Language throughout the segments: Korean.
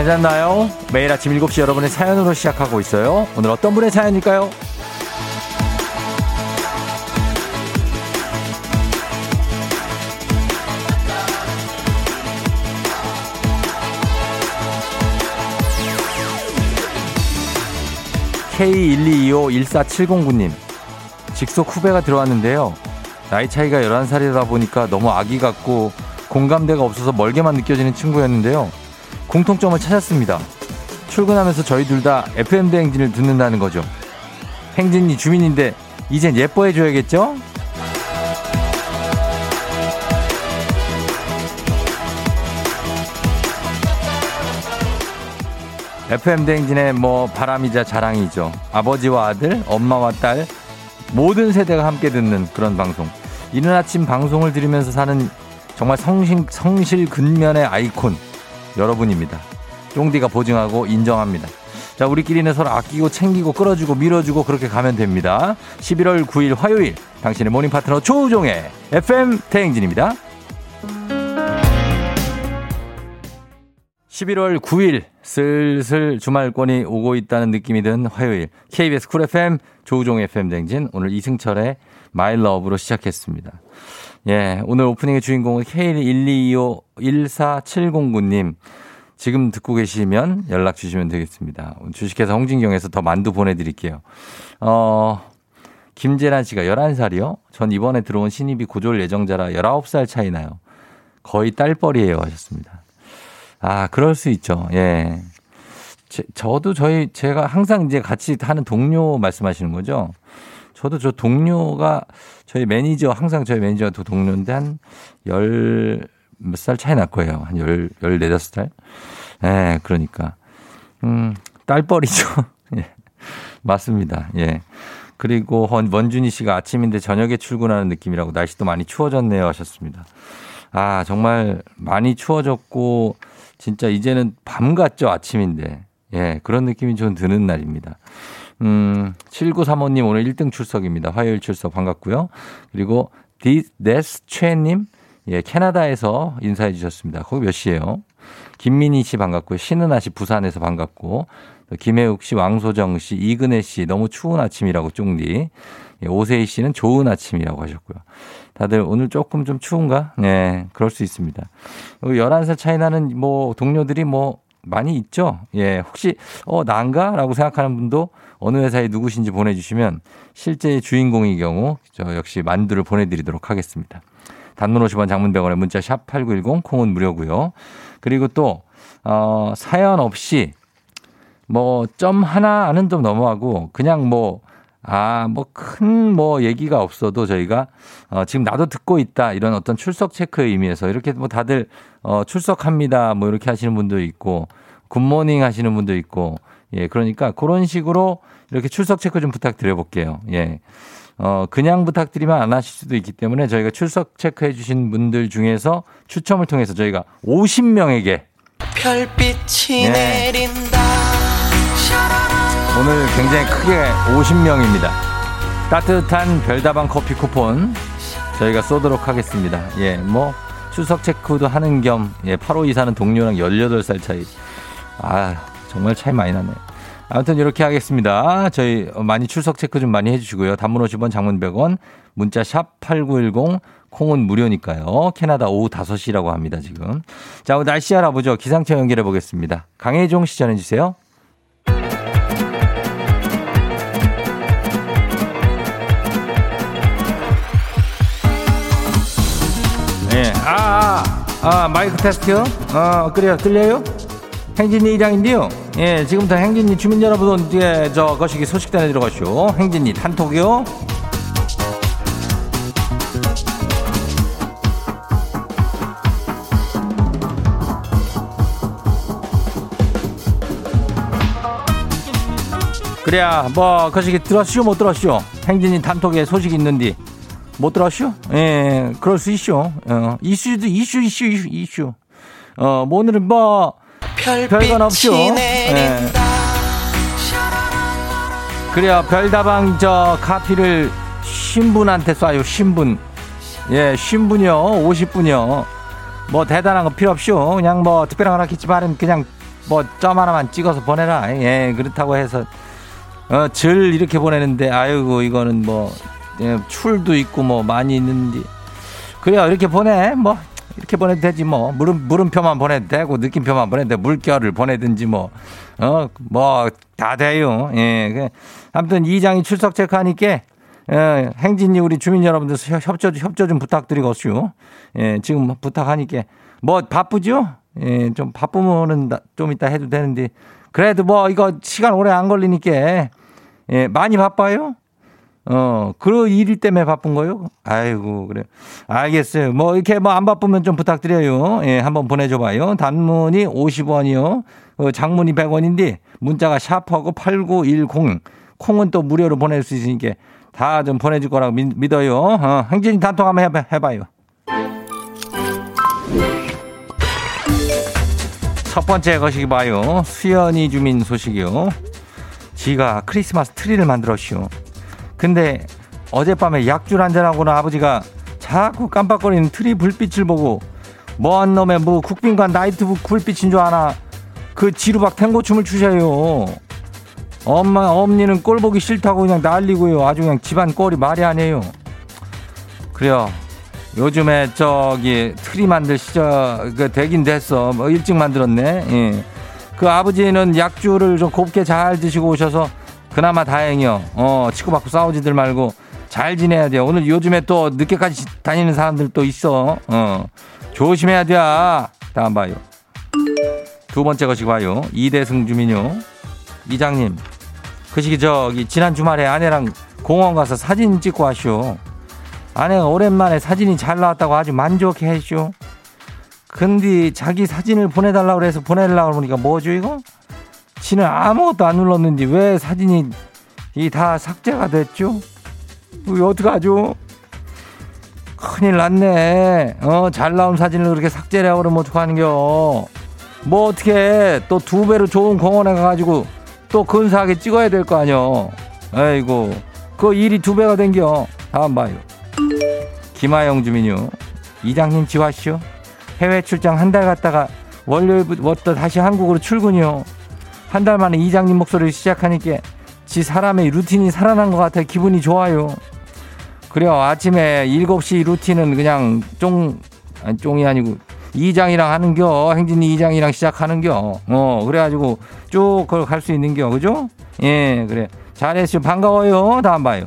잘 잤나요? 매일 아침 7시 여러분의 사연으로 시작하고 있어요. 오늘 어떤 분의 사연일까요? K122514709님 직속 후배가 들어왔는데요. 나이 차이가 11살이다 보니까 너무 아기 같고 공감대가 없어서 멀게만 느껴지는 친구였는데요. 공통점을 찾았습니다. 출근하면서 저희 둘 다 FM 대행진을 듣는다는 거죠. 행진이 주민인데 이젠 예뻐해 줘야겠죠? FM 대행진의 뭐 바람이자 자랑이죠. 아버지와 아들, 엄마와 딸 모든 세대가 함께 듣는 그런 방송. 이른 아침 방송을 들으면서 사는 정말 성실, 성실 근면의 아이콘 여러분입니다. 쫑디가 보증하고 인정합니다. 자, 우리끼리는 서로 아끼고 챙기고 끌어주고 밀어주고 그렇게 가면 됩니다. 11월 9일 화요일 당신의 morning 파트너 조우종의 FM 대행진입니다. 11월 9일 슬슬 주말권이 오고 있다는 느낌이 든 화요일 KBS 쿨 FM 조우종 FM 대행진 오늘 이승철의 My Love로 시작했습니다. 예, 오늘 오프닝의 주인공은 K122547009님. 지금 듣고 계시면 연락 주시면 되겠습니다. 주식회사 홍진경에서 더 만두 보내드릴게요. 어, 김재란 씨가 11살이요? 전 이번에 들어온 신입이 고졸 예정자라 19살 차이 나요. 거의 딸뻘이에요 하셨습니다. 아, 그럴 수 있죠. 예. 제, 저도 저희, 제가 항상 이제 같이 하는 동료 말씀하시는 거죠? 저도 저 동료가 저희 매니저, 항상 저희 매니저가 동료인데 한 열 몇 살 차이 날 거예요. 한 열, 열네 다섯 살? 예, 그러니까. 음, 딸뻘이죠. 예. 맞습니다. 예. 그리고 원준희 씨가 아침인데 저녁에 출근하는 느낌이라고 날씨도 많이 추워졌네요 하셨습니다. 아, 정말 많이 추워졌고 진짜 이제는 밤 같죠 아침인데. 예, 그런 느낌이 좀 드는 날입니다. 음, 7935님 오늘 1등 출석입니다. 화요일 출석 반갑고요. 그리고 디데스 최님, 예, 캐나다에서 인사해 주셨습니다. 거기 몇 시예요? 김민희 씨 반갑고요. 신은아 씨 부산에서 반갑고 김혜욱 씨, 왕소정 씨, 이근혜 씨 너무 추운 아침이라고 쫑디. 예, 오세희 씨는 좋은 아침이라고 하셨고요. 다들 오늘 조금 좀 추운가? 네, 그럴 수 있습니다. 11살 차이 나는 뭐 동료들이 뭐 많이 있죠? 예, 혹시 어, 난가? 라고 생각하는 분도 어느 회사에 누구신지 보내주시면 실제 주인공의 경우 저 역시 만두를 보내드리도록 하겠습니다. 단문 50원 장문 100원에 문자 샵 8910 콩은 무료고요. 그리고 또 어, 사연 없이 뭐 점 하나는 좀 넘어가고 그냥 뭐 아, 뭐, 큰, 뭐, 얘기가 없어도 저희가, 어, 지금 나도 듣고 있다, 이런 어떤 출석 체크의 의미에서 이렇게 뭐 다들, 어, 출석합니다, 뭐, 이렇게 하시는 분도 있고, 굿모닝 하시는 분도 있고, 예, 그러니까 그런 식으로 이렇게 출석 체크 좀 부탁드려 볼게요. 예. 어, 그냥 부탁드리면 안 하실 수도 있기 때문에 저희가 출석 체크해 주신 분들 중에서 추첨을 통해서 저희가 50명에게 별빛이 예. 내린다. 오늘 굉장히 크게 50명입니다. 따뜻한 별다방 커피 쿠폰 저희가 쏘도록 하겠습니다. 예, 뭐 출석 체크도 하는 겸 예, 8호 이사는 동료랑 18살 차이. 아, 정말 차이 많이 나네. 아무튼 이렇게 하겠습니다. 저희 많이 출석 체크 좀 많이 해주시고요. 단문 50원, 장문 100원, 문자 샵 8910, 콩은 무료니까요. 캐나다 오후 5시라고 합니다, 지금. 자, 오늘 날씨 알아보죠. 기상청 연결해 보겠습니다. 강혜종 시 전해 주세요. 예, 아, 아, 아, 마이크 테스트요? 어, 그래요. 들려요? 행진이 이장인데요. 예, 지금부터 행진이 주민 여러분, 예, 저, 거시기 소식 전해 들어가시오. 행진이 단톡이요. 그래야, 뭐, 거시기 들었슈, 못 들었슈? 행진이 단톡에 소식 있는디. 못 들었슈? 예, 그럴 수 있슈. 어, 이슈도 이슈, 이슈, 이슈, 이슈. 어, 뭐 오늘은 뭐, 별건 없죠. 예. 그래요. 별다방 저 카피를 신분한테 쏴요. 신분. 예, 신분이요. 50분이요. 뭐 대단한 거 필요 없쇼. 그냥 뭐 특별한 건 하겠지만 그냥 뭐 점 하나만 찍어서 보내라. 예, 그렇다고 해서 어, 절 이렇게 보내는데 아이고 이거는 뭐 예, 출도 있고 뭐 많이 있는데 그래요 이렇게 보내 뭐 이렇게 보내도 되지 뭐. 물음 물음표만 보내도 되고 느낌표만 보내도 돼 물결을 보내든지 뭐. 어 뭐 다 돼요. 예 그, 아무튼 이장이 출석 체크하니까 예, 행진이 우리 주민 여러분들 협조 협조 좀 부탁드리겠슈. 예 지금 부탁하니까 뭐 바쁘죠? 예 좀 바쁘면은 좀 이따 해도 되는데. 그래도 뭐 이거 시간 오래 안 걸리니까 예 많이 바빠요 어, 그일 때문에 바쁜 거요? 아이고, 그래. 알겠어요. 뭐, 이렇게 뭐 안 바쁘면 좀 부탁드려요. 예, 한번 보내줘봐요. 단문이 50원이요. 어, 장문이 100원인데, 문자가 샤프하고 8910. 콩은 또 무료로 보낼 수 있으니까 다 좀 보내줄 거라고 믿, 어요 어, 행진이 단톡 한번 해봐, 해봐요. 첫 번째 거시기 봐요. 수연이 주민 소식이요. 지가 크리스마스 트리를 만들었슈. 근데 어젯밤에 약줄 한잔하고는 아버지가 자꾸 깜빡거리는 트리 불빛을 보고 뭐한 놈의 뭐 국빈관 나이트 불빛인 줄 아나 그 지루박 탱고춤을 추셔요. 엄마 엄니는 꼴 보기 싫다고 그냥 난리고요. 아주 그냥 집안 꼴이 말이 아니에요. 그래요. 요즘에 저기 트리 만들 시절 그 되긴 됐어. 뭐 일찍 만들었네. 예. 그 아버지는 약주를 좀 곱게 잘 드시고 오셔서 그나마 다행이요. 어, 치고받고 싸우지들 말고 잘 지내야 돼요. 오늘 요즘에 또 늦게까지 다니는 사람들 또 있어. 어, 조심해야 돼. 다음 봐요. 두 번째 거시기 봐요. 이대승 주민요. 이장님, 거시기 저기 지난 주말에 아내랑 공원 가서 사진 찍고 왔쇼. 아내가 오랜만에 사진이 잘 나왔다고 아주 만족해 했쇼. 근데 자기 사진을 보내달라고 그래서 보내려고 그러니까 뭐죠 이거? 지는 아무것도 안 눌렀는지 왜 사진이 이 다 삭제가 됐죠? 이거 어떡하죠? 큰일 났네. 어, 잘 나온 사진을 그렇게 삭제를 하고 그러면 어떡하는겨. 뭐 어떻게 또 두 배로 좋은 공원에 가가지고 또 근사하게 찍어야 될 거 아니여. 아이고, 그 일이 두 배가 된겨. 다음 봐요. 김하영 주민요. 이장님 지화시오. 해외 출장 한 달 갔다가 월요일부터 다시 한국으로 출근이요. 한 달 만에 이장님 목소리를 시작하니까 지 사람의 루틴이 살아난 것 같아 기분이 좋아요. 그래요. 아침에 7시 루틴은 그냥 쫑, 아니, 쫑이 아니고 이장이랑 하는겨. 행진이 이장이랑 시작하는겨. 어, 그래가지고 쭉 그걸 갈 수 있는겨. 그죠? 예, 그래. 잘했어. 반가워요. 다음 봐요.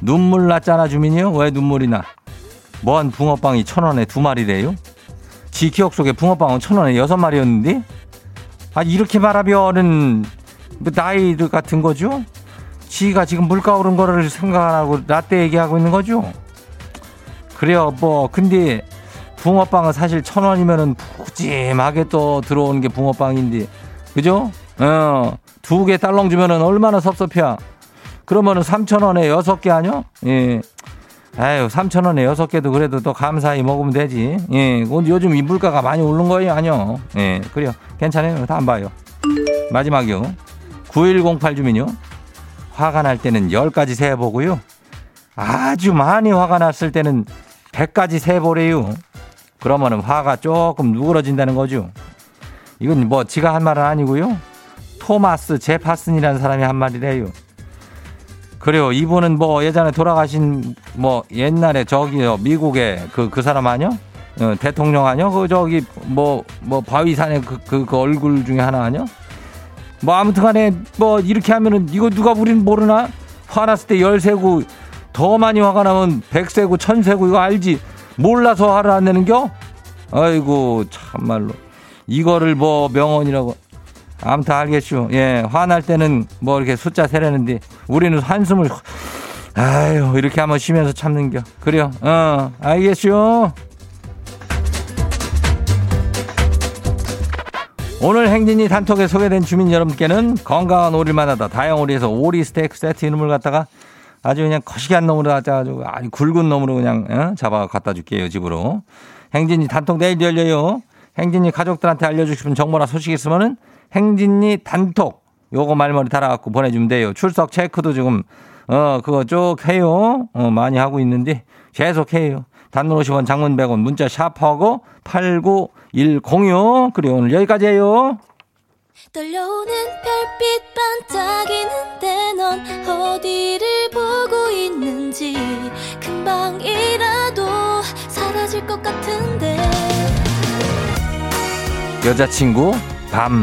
눈물 났잖아, 주민이요? 왜 눈물이 나? 뭔 붕어빵이 천 원에 두 마리래요? 지 기억 속에 붕어빵은 천 원에 여섯 마리였는데? 아, 이렇게 말하면은 뭐 나이 같은 거죠? 지가 지금 물가 오른 거를 생각하고 라떼 얘기하고 있는 거죠? 그래요, 뭐, 근데 붕어빵은 사실 천 원이면은 푸짐하게 또 들어오는 게 붕어빵인데, 그죠? 어, 두 개 딸렁 주면은 얼마나 섭섭해. 그러면은 삼천 원에 여섯 개 아니요? 예. 아유, 3천 원에 6개도 그래도 또 감사히 먹으면 되지. 예, 요즘 이 물가가 많이 오른 거예요? 아니요. 예, 그래요. 괜찮아요. 다 안 봐요. 마지막이요. 9108 주민요. 화가 날 때는 10가지 세보고요. 아주 많이 화가 났을 때는 100가지 세보래요. 그러면은 화가 조금 누그러진다는 거죠. 이건 뭐 지가 한 말은 아니고요. 토마스 제파슨이라는 사람이 한 말이래요. 그래요. 이분은 뭐 예전에 돌아가신 뭐 옛날에 저기요 미국의 그그 그 사람 아니요? 어, 대통령 아니요? 그 저기 뭐뭐 뭐 바위산의 그, 그, 그 얼굴 중에 하나 아니요? 뭐 아무튼간에 뭐 이렇게 하면은 이거 누가 우린 모르나? 화났을 때 열세고 더 많이 화가 나면 백세고 천세고 이거 알지? 몰라서 화를 안 내는겨? 아이고 참말로 이거를 뭐 명언이라고 아무 튼 알겠슈. 예, 화날 때는 뭐 이렇게 숫자 세려는데 우리는 한숨을 아유 이렇게 한번 쉬면서 참는겨. 그래요. 어, 알겠슈. 오늘 행진이 단톡에 소개된 주민 여러분께는 건강한 오리를 만나다 다양오리에서 오리 스테이크 세트 이름을 갖다가 아주 그냥 거시기한 놈으로 갖다가지고 아주 굵은 놈으로 그냥 어? 잡아 갖다 줄게요 집으로. 행진이 단톡 내일 열려요. 행진이 가족들한테 알려주고 싶은 정보나 소식 있으면은 행진리 단톡 요거 말머리 달아갖고 보내주면 돼요. 출석 체크도 지금 어 그거 쭉 해요. 어 많이 하고 있는데 계속 해요. 단문 50원 장문 100원 문자 샵하고 8910요. 그리고 오늘 여기까지예요. 떨려오는 별빛 반짝이는데 넌 어디를 보고 있는지 금방이라도 사라질 것 같은데 여자친구 밤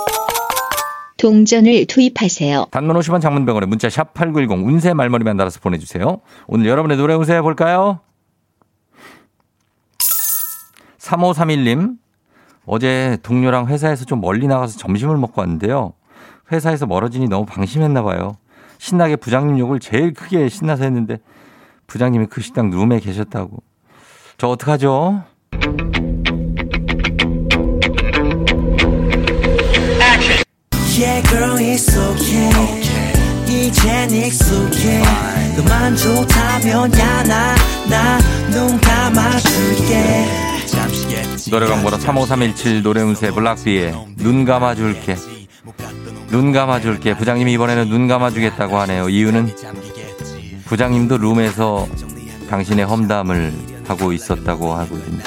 동전을 투입하세요. 단문 50원 장문병원에 문자 샵 8910 운세 말머리만 달아서 보내주세요. 오늘 여러분의 노래 운세 해볼까요? 3531님. 어제 동료랑 회사에서 좀 멀리 나가서 점심을 먹고 왔는데요. 회사에서 멀어지니 너무 방심했나 봐요. 신나게 부장님 욕을 제일 크게 신나서 했는데 부장님이 그 식당 룸에 계셨다고. 저 어떡하죠? Yeah, girl, it's okay. okay. 이젠 익숙해. 그만 좋다면 야나 나눈 감아줄게. 노래방 보러 35317 노래운세 블락비의 눈 감아줄게. 눈 감아줄게. 부장님이 이번에는 눈 감아주겠다고 하네요. 이유는 부장님도 룸에서 당신의 험담을 하고 있었다고 하거든요.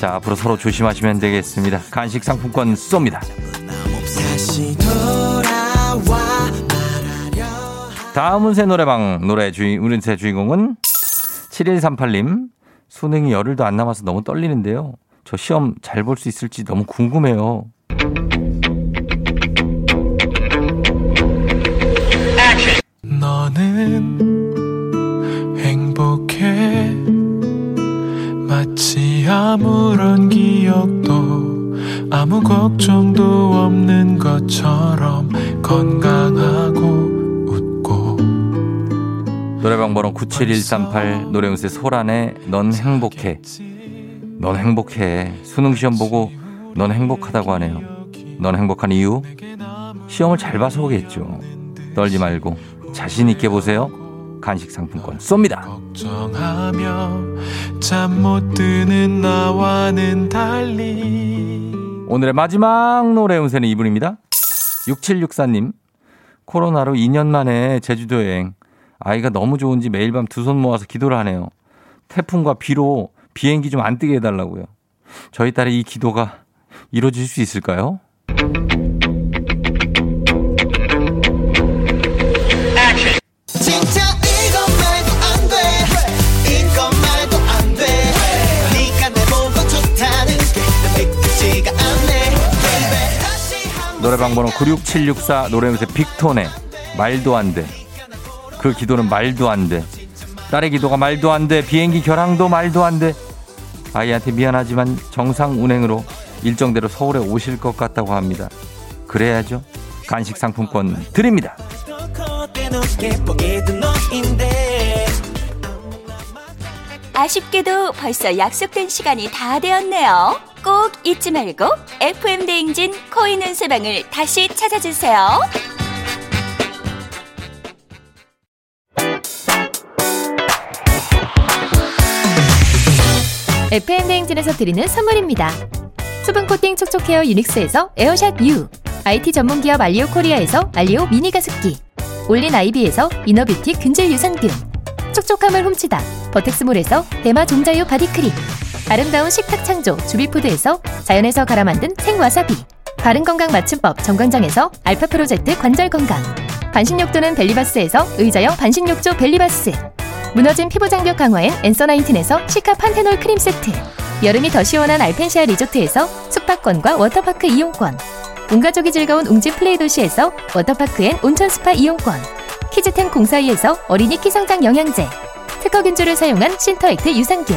자, 앞으로 서로 조심하시면 되겠습니다. 간식 상품권 쏩니다. 다음 운세 노래방 노래 주인, 운세 주인공은 7138님. 수능이 열흘도 안 남아서 너무 떨리는데요. 저 시험 잘 볼 수 있을지 너무 궁금해요. 너는 마치 아무런 기억도 아무 걱정도 없는 것처럼 건강하고 웃고. 노래방 번호 97138 노래운세 소란에 넌 행복해. 넌 행복해. 수능 시험 보고 넌 행복하다고 하네요. 넌 행복한 이유? 시험을 잘 봐서 오겠죠. 떨지 말고 자신 있게 보세요. 간식 상품권 쏩니다. 오늘의 마지막 노래 운세는 이분입니다. 6764님. 코로나로 2년 만에 제주도 여행. 아이가 너무 좋은지 매일 밤 두 손 모아서 기도를 하네요. 태풍과 비로 비행기 좀 안 뜨게 해달라고요. 저희 딸의 이 기도가 이루어질 수 있을까요? 노래방 번호 96764 노래면서 빅톤의 말도 안 돼. 그 기도는 말도 안 돼. 딸의 기도가 말도 안 돼. 비행기 결항도 말도 안 돼. 아이한테 미안하지만 정상 운행으로 일정대로 서울에 오실 것 같다고 합니다. 그래야죠. 간식 상품권 드립니다. 아쉽게도 벌써 약속된 시간이 다 되었네요. 꼭 잊지 말고 FM 대행진 코인 은 세방을 다시 찾아주세요. FM 대행진에서 드리는 선물입니다. 수분 코팅 촉촉 헤어 유닉스에서 에어샷 U, IT 전문 기업 알리오 코리아에서 알리오 미니 가습기, 올린 아이비에서 inner beauty 균질 유산균, 촉촉함을 훔치다 버텍스몰에서 대마 종자유 body cream 아름다운 식탁 창조 주비푸드에서 자연에서 갈아 만든 생와사비 바른 건강 맞춤법 정관장에서 알파 프로젝트 관절 건강 반신욕조는 벨리바스에서 의자형 반신욕조 벨리바스 무너진 피부 장벽 강화엔 엔서 나인틴에서 시카 판테놀 크림 세트 여름이 더 시원한 알펜시아 리조트에서 숙박권과 워터파크 이용권 온가족이 즐거운 웅진 플레이 도시에서 워터파크 and 온천 스파 이용권 키즈텐 공사이에서 어린이 키성장 영양제 특허균주를 사용한 신터액트 유산균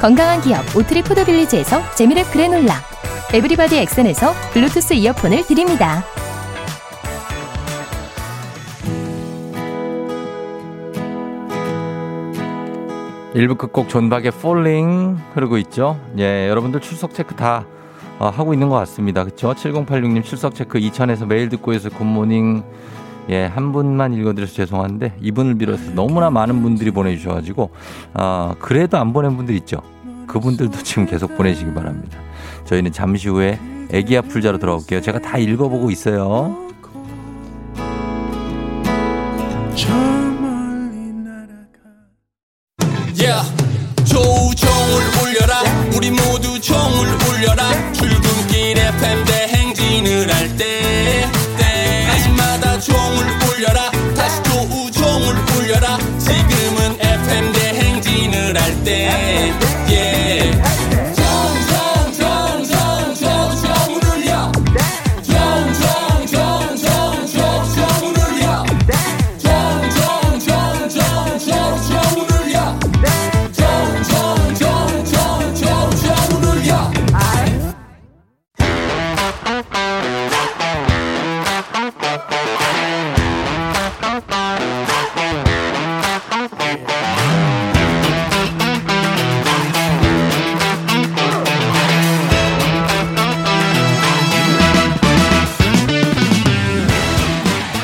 건강한 기업 오트리 푸드빌리지에서 재미랩 그래놀라 에브리바디 엑센에서 블루투스 이어폰을 드립니다. 일부 끝곡 존박의 Falling 흐르고 있죠. 예, 여러분들 출석 체크 다 어, 하고 있는 것 같습니다. 그렇죠? 7086님 출석 체크 2000에서 매일 듣고 해서 굿모닝 예, 한 분만 읽어드려서 죄송한데 이분을 빌어서 너무나 많은 분들이 보내주셔가지고 어, 그래도 안 보낸 분들 있죠. 그분들도 지금 계속 보내시기 바랍니다. 저희는 잠시 후에 애기야 풀자로 돌아올게요. 제가 다 읽어보고 있어요.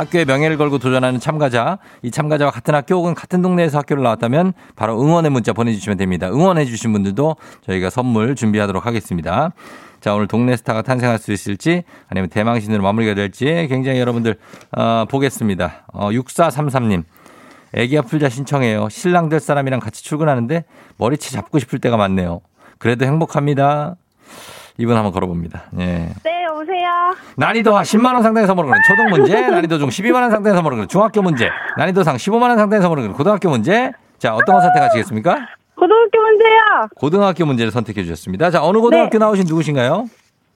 학교의 명예를 걸고 도전하는 참가자, 이 참가자와 같은 학교 혹은 같은 동네에서 학교를 나왔다면 바로 응원의 문자 보내주시면 됩니다. 응원해주신 분들도 저희가 선물 준비하도록 하겠습니다. 자, 오늘 동네 스타가 탄생할 수 있을지 아니면 대망신으로 마무리가 될지 굉장히 여러분들, 어, 보겠습니다. 어, 6433님. 애기 아플자 신청해요. 신랑 될 사람이랑 같이 출근하는데 머리채 잡고 싶을 때가 많네요. 그래도 행복합니다. 이분 한번 걸어봅니다. 예. 네, 여보세요. 난이도 10만 원 상당의 선물을 거는 초등 문제, 난이도 중 12만 원 상당의 선물을 거는 중학교 문제, 난이도 상 15만 원 상당의 선물을 거는 고등학교 문제. 자, 어떤 거 선택하시겠습니까? 고등학교 문제요. 고등학교 문제를 선택해 주셨습니다. 자, 어느 고등학교 나오신 누구신가요?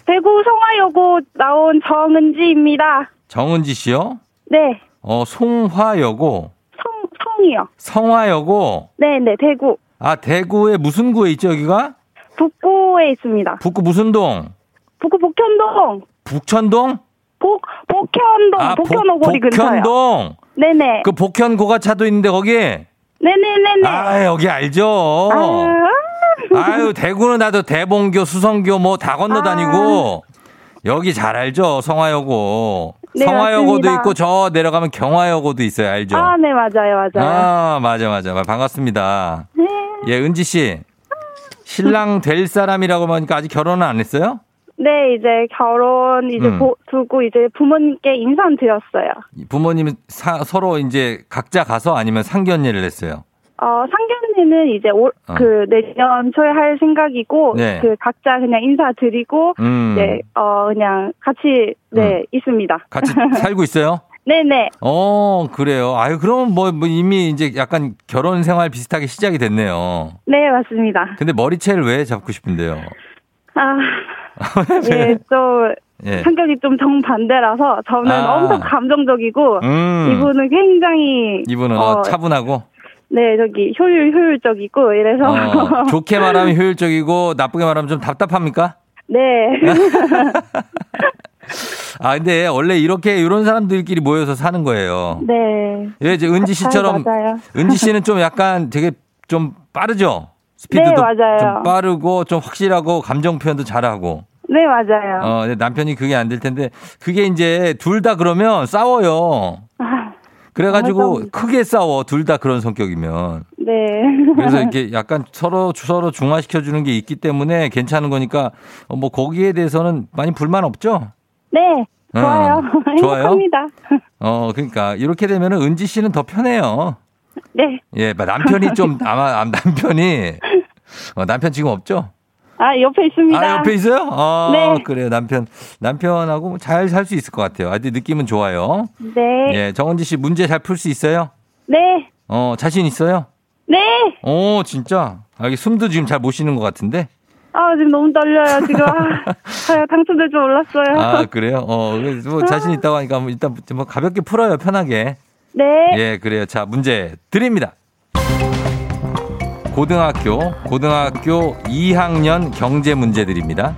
대구 성화여고 나온 정은지입니다. 정은지 씨요? 네, 어, 송화여고, 성, 성이요. 성화여고. 네네, 대구. 아, 대구의 무슨 구에 있죠, 여기가? 북구에 있습니다. 북구 무슨 동? 북구 복현동. 북천동? 복, 복현동. 아, 복현오거리 근처요. 복현동. 네네. 그 복현 고가차도 있는데 거기? 네네네네. 아, 여기 알죠. 아, 아유, 대구는 나도 대봉교, 수성교 뭐 다 건너 다니고 여기 잘 알죠. 성화여고. 네, 성화여고도 맞습니다. 있고 저 내려가면 경화여고도 있어요. 알죠? 아, 네, 맞아요, 맞아요. 아, 맞아, 맞아. 반갑습니다. 네. 예, 은지 씨. 신랑 될 사람이라고 하니까 아직 결혼은 안 했어요? 네, 이제 결혼 이제 음. 보- 두고 이제 부모님께 인사는 드렸어요. 부모님 사- 서로 이제 각자 가서 아니면 상견례를 했어요. 어, 상견례는 이제 올, 어. 그 내년 초에 할 생각이고, 네. 그 각자 그냥 인사드리고, 음. 네, 어, 그냥 같이, 네, 음. 있습니다. 같이 살고 있어요? 네네. 어, 그래요. 아유, 그럼 뭐, 뭐 이미 이제 약간 결혼 생활 비슷하게 시작이 됐네요. 네, 맞습니다. 근데 머리채를 왜 잡고 싶은데요? 아, 예, 또, 예. 성격이 좀 정반대라서, 저는 아. 엄청 감정적이고, 음. 이분은 굉장히, 이분은 어, 어, 차분하고 네, 저기 효율 효율적이고 이래서 어, 좋게 말하면 효율적이고 나쁘게 말하면 좀 답답합니까? 네. 아 근데 원래 이렇게 이런 사람들끼리 모여서 사는 거예요. 네. 예, 이제 은지 씨처럼 맞아요. 은지 씨는 좀 약간 되게 좀 빠르죠. 스피드도 네, 맞아요. 좀 빠르고 좀 확실하고 감정 표현도 잘하고. 네, 맞아요. 어, 남편이 그게 안 될 텐데 그게 이제 둘 다 그러면 싸워요. 아, 그래가지고. 크게 싸워 둘 다 그런 성격이면. 네. 그래서 이렇게 약간 서로 서로 중화시켜 주는 게 있기 때문에 괜찮은 거니까 어, 뭐 거기에 대해서는 많이 불만 없죠. 네. 좋아요. 어, 좋아요? 행복합니다. 어, 그러니까 이렇게 되면은 은지 씨는 더 편해요. 네. 예, 남편이 좀 아마 아, 남편이 어, 남편 지금 없죠? 아, 옆에 있습니다. 아 옆에 있어요? 어, 네. 그래요. 남편 남편하고 잘 살 수 있을 것 같아요. 아직 느낌은 좋아요. 네. 예, 정은지 씨 문제 잘 풀 수 있어요? 네. 어, 자신 있어요? 네. 오, 진짜. 아, 이게 숨도 지금 잘 못 쉬는 것 같은데. 아, 지금 너무 떨려요. 지금. 아, 아, 당첨될 줄 몰랐어요. 아, 그래요? 어, 뭐 자신 있다고 하니까 뭐 일단 뭐 가볍게 풀어요, 편하게. 네. 예, 그래요. 자, 문제 드립니다. 고등학교, 고등학교 2학년 경제 문제들입니다.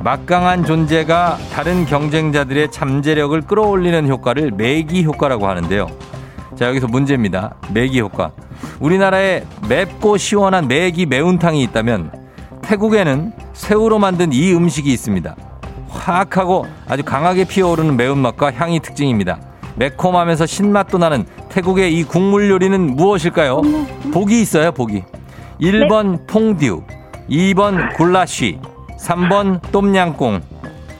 막강한 존재가 다른 경쟁자들의 잠재력을 끌어올리는 효과를 매기 효과라고 하는데요. 자, 여기서 문제입니다. 매기 효과. 우리나라에 맵고 시원한 매기 매운탕이 있다면 태국에는 새우로 만든 이 음식이 있습니다. 화학하고 아주 강하게 피어오르는 매운맛과 향이 특징입니다. 매콤하면서 신맛도 나는 태국의 이 국물 요리는 무엇일까요? 보기 있어요, 보기. 1번 퐁듀, 2번 굴라쉬, 3번 똠양꿍.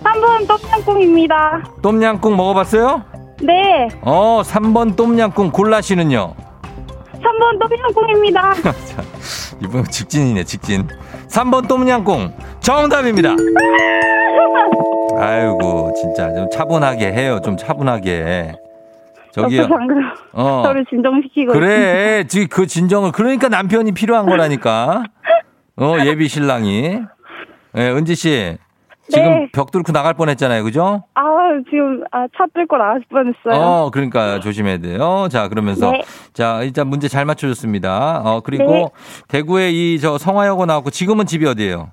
3번 똠양꿍입니다. 똠양꿍 먹어봤어요? 네. 어, 3번 똠양꿍 굴라쉬는요? 3번 똠양꿍입니다. 자, 이분 직진이네, 직진. 3번 똠양꿍 정답입니다. 아이고, 진짜 좀 차분하게 해요. 좀 차분하게. 저기요. 방금 어. 저를 진정시키고. 그래. 지금 그 진정을 그러니까 남편이 필요한 거라니까. 어, 예비 신랑이. 예, 은지 씨. 지금 네. 벽 뚫고 나갈 뻔했잖아요. 그죠? 아, 지금, 아, 차 뚫고 나갈 뻔했어요. 어, 그러니까 조심해야 돼요. 자, 그러면서 네. 자, 일단 문제 잘 맞춰 줬습니다. 어, 그리고 네. 대구에 이 저 성화여고 나왔고 지금은 집이 어디예요?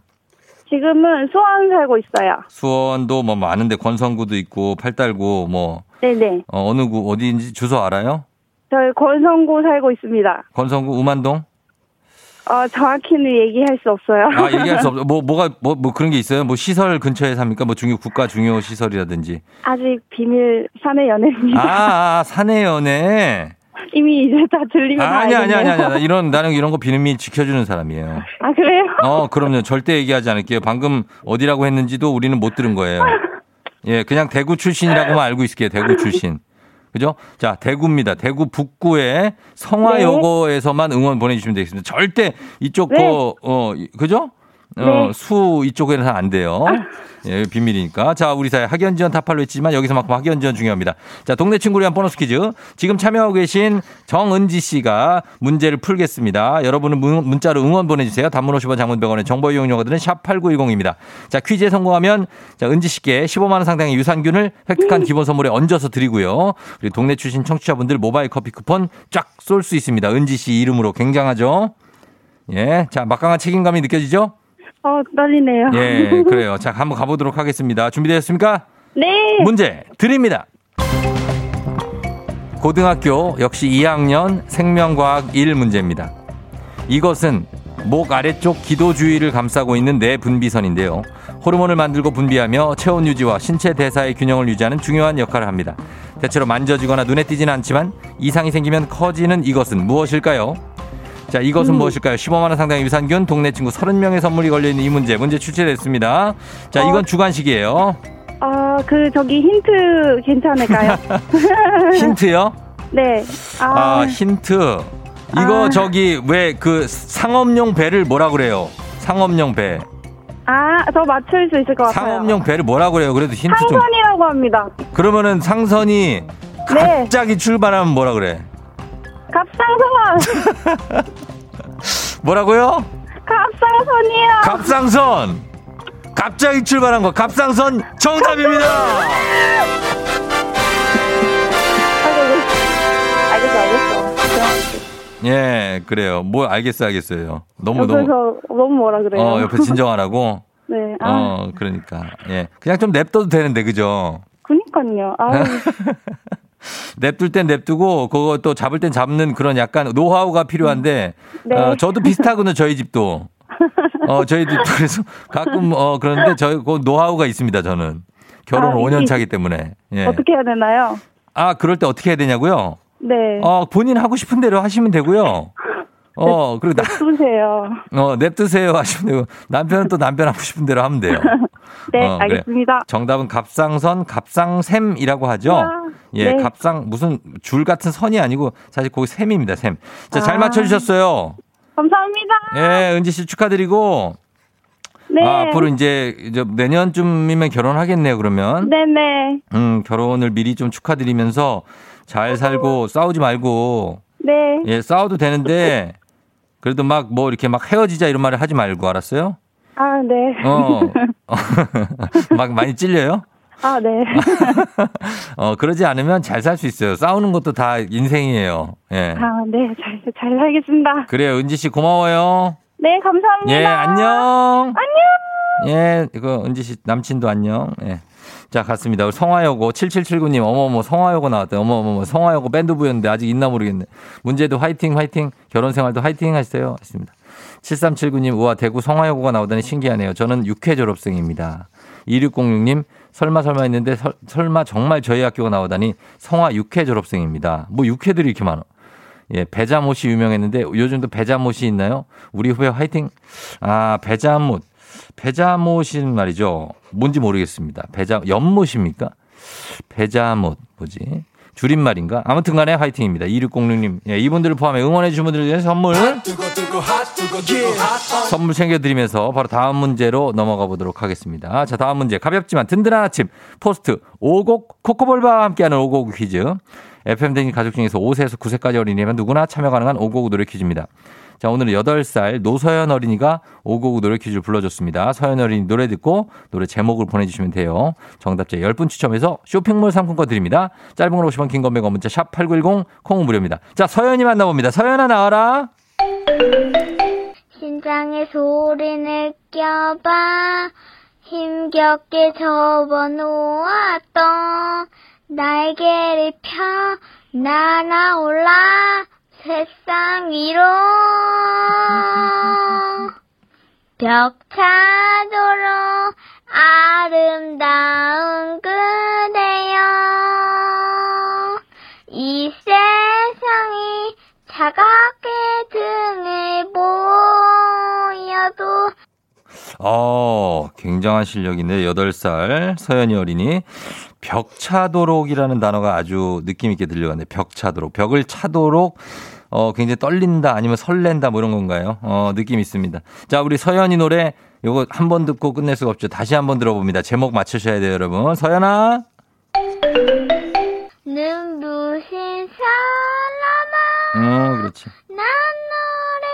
지금은 수원 살고 있어요. 수원도 뭐 많은데 권성구도 있고 팔달구 뭐 네네. 어, 어느 구 어디인지 주소 알아요? 저희 권성구 살고 있습니다. 권성구 우만동? 어, 정확히는 얘기할 수 없어요. 아, 얘기할 수 없어. 뭐 뭐가 뭐 뭐 그런 게 있어요? 뭐 시설 근처에 삽니까? 뭐 중요 국가 중요 시설이라든지. 아직 비밀 사내 연애입니다. 아, 아 사내 연애. 이미 이제 다 들리면 다 아니 아니 아니. 아니. 이런 나는 이런 거 비밀 지켜주는 사람이에요. 아, 그래요? 어, 그럼요. 절대 얘기하지 않을게요. 방금 어디라고 했는지도 우리는 못 들은 거예요. 예, 그냥 대구 출신이라고만 알고 있을게요. 대구 출신. 그죠? 자, 대구입니다. 대구 북구의 성화여고에서만 응원 보내주시면 되겠습니다. 절대 이쪽, 네. 거, 어, 그죠? 어, 네. 수 이쪽에는 안 돼요. 예, 비밀이니까. 자, 우리 사회 학연 지원 타팔로 했지만 여기서만큼 학연 지원 중요합니다. 자, 동네 친구를 위한 보너스 퀴즈. 지금 참여하고 계신 정은지 씨가 문제를 풀겠습니다. 여러분은 문, 문자로 응원 보내주세요. 단문 50원 장문 100원의 정보 이용료들은 샵8910입니다. 자, 퀴즈에 성공하면 자, 은지 씨께 15만원 상당의 유산균을 획득한 기본 선물에 얹어서 드리고요. 그리고 동네 출신 청취자분들 모바일 커피 쿠폰 쫙 쏠 수 있습니다. 은지 씨 이름으로 굉장하죠? 예. 자, 막강한 책임감이 느껴지죠? 어, 떨리네요. 예, 그래요. 자, 한번 가보도록 하겠습니다. 준비되셨습니까? 네. 문제 드립니다. 고등학교 역시 2학년 생명과학 1 문제입니다. 이것은 목 아래쪽 기도 주위를 감싸고 있는 뇌 분비선인데요. 호르몬을 만들고 분비하며 체온 유지와 신체 대사의 균형을 유지하는 중요한 역할을 합니다. 대체로 만져지거나 눈에 띄지는 않지만 이상이 생기면 커지는 이것은 무엇일까요? 자, 이것은 무엇일까요? 15만원 상당의 유산균, 동네 친구 30명의 선물이 걸려있는 이 문제. 문제 출제됐습니다. 자, 이건 어. 주관식이에요. 아, 그, 저기 힌트 괜찮을까요? 힌트요? 네. 아, 아, 힌트. 이거 아. 저기 왜 그 상업용 배를 뭐라 그래요? 상업용 배. 아, 저 맞출 수 있을 것 같아요. 상업용 배를 뭐라 그래요? 그래도 힌트 좀. 상선이라고 합니다. 그러면은 상선이 네. 갑자기 출발하면 뭐라 그래? 갑상선! 뭐라고요? 갑상선이요! 갑상선. 갑자기 출발한 거 갑상선 정답입니다. 알겠어, 알겠어. 예, 그래요. 뭐 알겠어요, 알겠어요. 너무 너무 너무 뭐라 그래요. 어, 옆에 진정하라고. 네. 아, 어, 그러니까. 예. 그냥 좀 냅둬도 되는데 그죠? 그니까요. 아우, 냅둘 땐 냅두고 그거 또 잡을 땐 잡는 그런 약간 노하우가 필요한데 네. 어, 저도 비슷하거든요, 저희 집도. 어, 저희 집도 그래서 가끔 어 그런데 저희 그 노하우가 있습니다, 저는. 결혼 아, 5년 이- 차기 때문에. 예. 어떻게 해야 되나요? 아, 그럴 때 어떻게 해야 되냐고요? 네. 어, 본인 하고 싶은 대로 하시면 되고요. 어, 그리고 나, 쏘세요. 어, 냅두세요 하시면 되고, 남편은 또 남편 하고 싶은 대로 하면 돼요. 네, 어, 그래. 알겠습니다. 정답은 갑상선, 갑상샘이라고 하죠? 와, 예, 네. 갑상, 무슨 줄 같은 선이 아니고, 사실 거기 샘입니다, 샘. 자, 잘 아. 맞춰주셨어요. 감사합니다. 예, 은지 씨 축하드리고, 네. 아, 앞으로 이제, 이제 내년쯤이면 결혼하겠네요, 그러면. 네네. 음, 결혼을 미리 좀 축하드리면서 잘 살고 싸우지 말고, 네. 예, 싸워도 되는데, 그래도 막 뭐 이렇게 막 헤어지자 이런 말을 하지 말고, 알았어요? 아, 네. 어. 막 많이 찔려요? 아, 네. 어, 그러지 않으면 잘 살 수 있어요. 싸우는 것도 다 인생이에요. 예. 아, 네. 잘, 잘 살겠습니다. 그래요. 은지 씨 고마워요. 네, 감사합니다. 예, 안녕. 안녕. 예, 이거 은지 씨 남친도 안녕. 예. 자, 갔습니다. 성화여고 7779님, 어머어머, 성화여고 나왔대. 어머어머, 성화여고 밴드 부였는데 아직 있나 모르겠네. 문제도 화이팅, 화이팅. 결혼 생활도 화이팅 하세요. 했습니다. 7379님, 우와, 대구 성화여고가 나오다니 신기하네요. 저는 6회 졸업생입니다. 2606님, 설마 설마 했는데 설, 설마 정말 저희 학교가 나오다니 성화 6회 졸업생입니다. 뭐 6회들이 이렇게 많아. 예, 배자못이 유명했는데 요즘도 배자못이 있나요? 우리 후배 화이팅. 아, 배자못. 배자못인 말이죠. 뭔지 모르겠습니다. 배자, 연못입니까? 배자못, 뭐지? 줄임말인가? 아무튼 간에 화이팅입니다. 2606님. 예, 이분들을 포함해 응원해주신 분들을 위해 선물. 선물 챙겨드리면서 바로 다음 문제로 넘어가 보도록 하겠습니다. 자, 다음 문제. 가볍지만 든든한 아침. 포스트 오곡 코코볼바와 함께하는 오곡 퀴즈. FM댕진 가족 중에서 5세에서 9세까지 어린이면 누구나 참여 가능한 오곡 노래 퀴즈입니다. 자, 오늘은 8살 노서연 어린이가 오곡 노래 퀴즈를 불러줬습니다. 서연 어린이 노래 듣고 노래 제목을 보내주시면 돼요. 정답자 10분 추첨해서 쇼핑몰 상품권 드립니다. 짧은 걸 50원, 긴건 100원, 문자 샵 8910, 콩은 무료입니다. 자, 서연이 만나봅니다. 서연아 나와라. 심장의 소리 느껴봐 힘겹게 접어놓았던 날개를 펴 날아올라 세상 위로 벽 차도록 아름다운 그대여 이 세상이 차갑게 등을 보여도 어, 굉장한 실력인데 8살 서연이 어린이 벽차도록이라는 단어가 아주 느낌 있게 들려가네. 벽차도록. 벽을 차도록 어, 굉장히 떨린다 아니면 설렌다 뭐 이런 건가요? 어, 느낌 있습니다. 자, 우리 서연이 노래 요거 한 번 듣고 끝낼 수가 없죠. 다시 한 번 들어봅니다. 제목 맞추셔야 돼요, 여러분. 서연아. 눈부신 사람아 어, 그렇지. 난 너를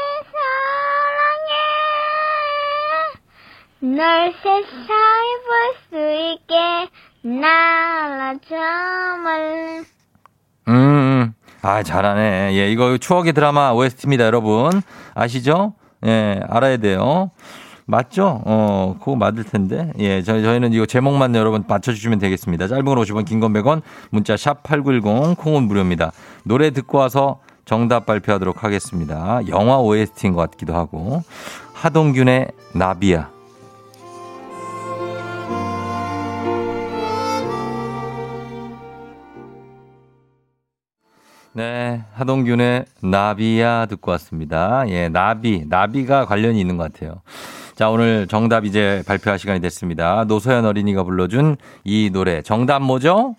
사랑해 널 세상에 볼 수 있게 음, 음. 아, 잘하네. 예, 이거 추억의 드라마 OST입니다, 여러분. 아시죠? 예, 알아야 돼요. 맞죠? 어, 그거 맞을 텐데. 예, 저희, 저희는 이거 제목만 여러분 맞춰주시면 되겠습니다. 짧은 걸 50원, 긴 건 100원, 문자 샵 8910, 콩은 무료입니다. 노래 듣고 와서 정답 발표하도록 하겠습니다. 영화 OST인 것 같기도 하고. 하동균의 나비야. 네, 하동균의 나비야 듣고 왔습니다. 예, 나비, 나비가 관련이 있는 것 같아요. 자, 오늘 정답 이제 발표할 시간이 됐습니다. 노소연 어린이가 불러준 이 노래. 정답 뭐죠?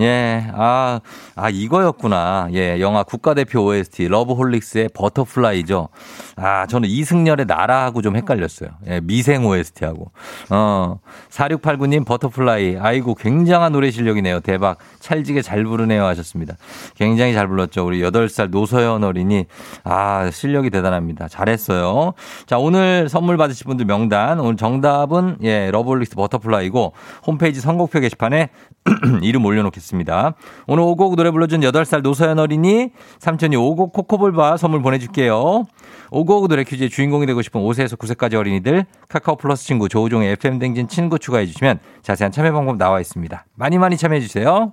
예, 아, 아, 이거였구나. 예, 영화 국가대표 OST, 러브홀릭스의 Butterfly죠. 아, 저는 이승열의 날아하고 좀 헷갈렸어요. 예, 미생 OST하고. 어, 4689님 Butterfly. 아이고, 굉장한 노래 실력이네요. 대박. 찰지게 잘 부르네요. 하셨습니다. 굉장히 잘 불렀죠. 우리 8살 노서연 어린이. 아, 실력이 대단합니다. 잘했어요. 자, 오늘 선물 받으실 분들 명단. 오늘 정답은, 예, 러브홀릭스 Butterfly고, 홈페이지 선곡표 게시판에 이름 올려놓겠습니다. 오늘 오곡 노래 불러준 8살 노서연 어린이 삼촌이 오곡 코코볼바 선물 보내줄게요. 오곡 노래 퀴즈의 주인공이 되고 싶은 5세에서 9세까지 어린이들 카카오 플러스 친구 조우종의 FM 댕진 친구 추가해 주시면 자세한 참여 방법 나와 있습니다. 많이 많이 참여해 주세요.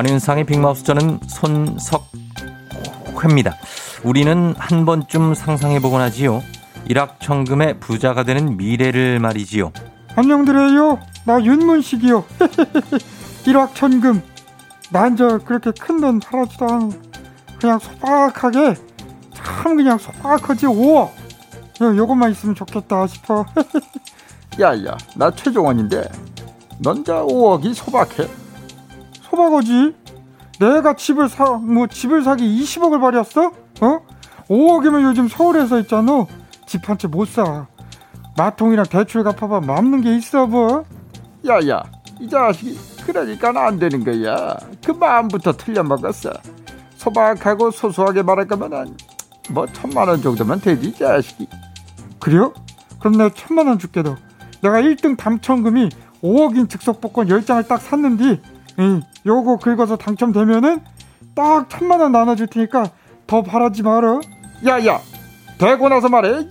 안윤상의 빅마우스 저는 손석회입니다. 우리는 한 번쯤 상상해보곤 하지요. 일확천금의 부자가 되는 미래를 말이지요. 안녕드려요. 나 윤문식이요. 일확천금. 난 저 그렇게 큰 돈 팔아주도 않고 그냥 소박하게 참 그냥 소박하지 5억. 요, 요것만 있으면 좋겠다 싶어. 야야 나 최종원인데 넌저 5억이 소박해 소박하지. 내가 집을 사, 뭐 집을 사기 20억을 발휘했어? 어? 5억이면 요즘 서울에서 있잖아. 집 한 채 못 사. 마통이랑 대출 갚아봐 남는 게 있어 뭐. 야 야 이 자식이 그러니까 안 되는 거야 그 마음부터 틀려먹었어 소박하고 소소하게 말할 거면은 뭐 천만 원 정도면 되지 이 자식이 그래요? 그럼 내가 천만 원 줄게 너. 내가 1등 당첨금이 5억인 즉석복권 10장을 딱 샀는데 응, 요거 긁어서 당첨되면은 딱 천만 원 나눠줄 테니까 더 바라지 마라. 야야 되고 나서 말해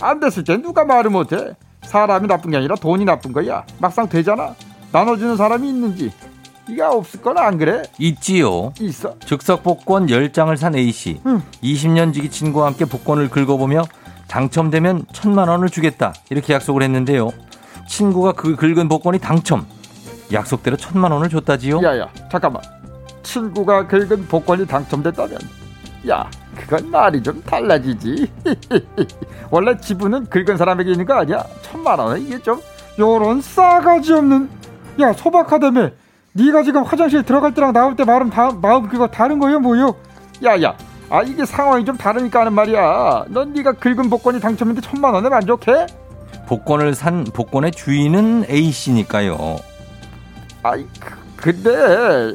안 됐을 때 누가 말을 못해 사람이 나쁜 게 아니라 돈이 나쁜 거야 막상 되잖아 나눠주는 사람이 있는지 네가 없을 건안 그래 있지요. 있어 즉석 복권 10장을 산 A씨. 응. 20년 지기 친구와 함께 복권을 긁어보며 당첨되면 천만 원을 주겠다. 이렇게 약속을 했는데요. 친구가 그 긁은 복권이 당첨. 약속대로 천만 원을 줬다지요. 야야 잠깐만 친구가 긁은 복권이 당첨됐다면 야 그건 말이 좀 달라지지 원래 지분은 긁은 사람에게 있는 거 아니야 천만 원은 이게 좀 요런 싸가지 없는 야 소박하다며 네가 지금 화장실 들어갈 때랑 나올 때 마음 다 마음 그거 다른 거예요 뭐요? 야야 아 이게 상황이 좀 다르니까 하는 말이야 넌 네가 긁은 복권이 당첨인데 천만 원에 만족해? 복권을 산 복권의 주인은 A씨니까요. 아이 그- 근데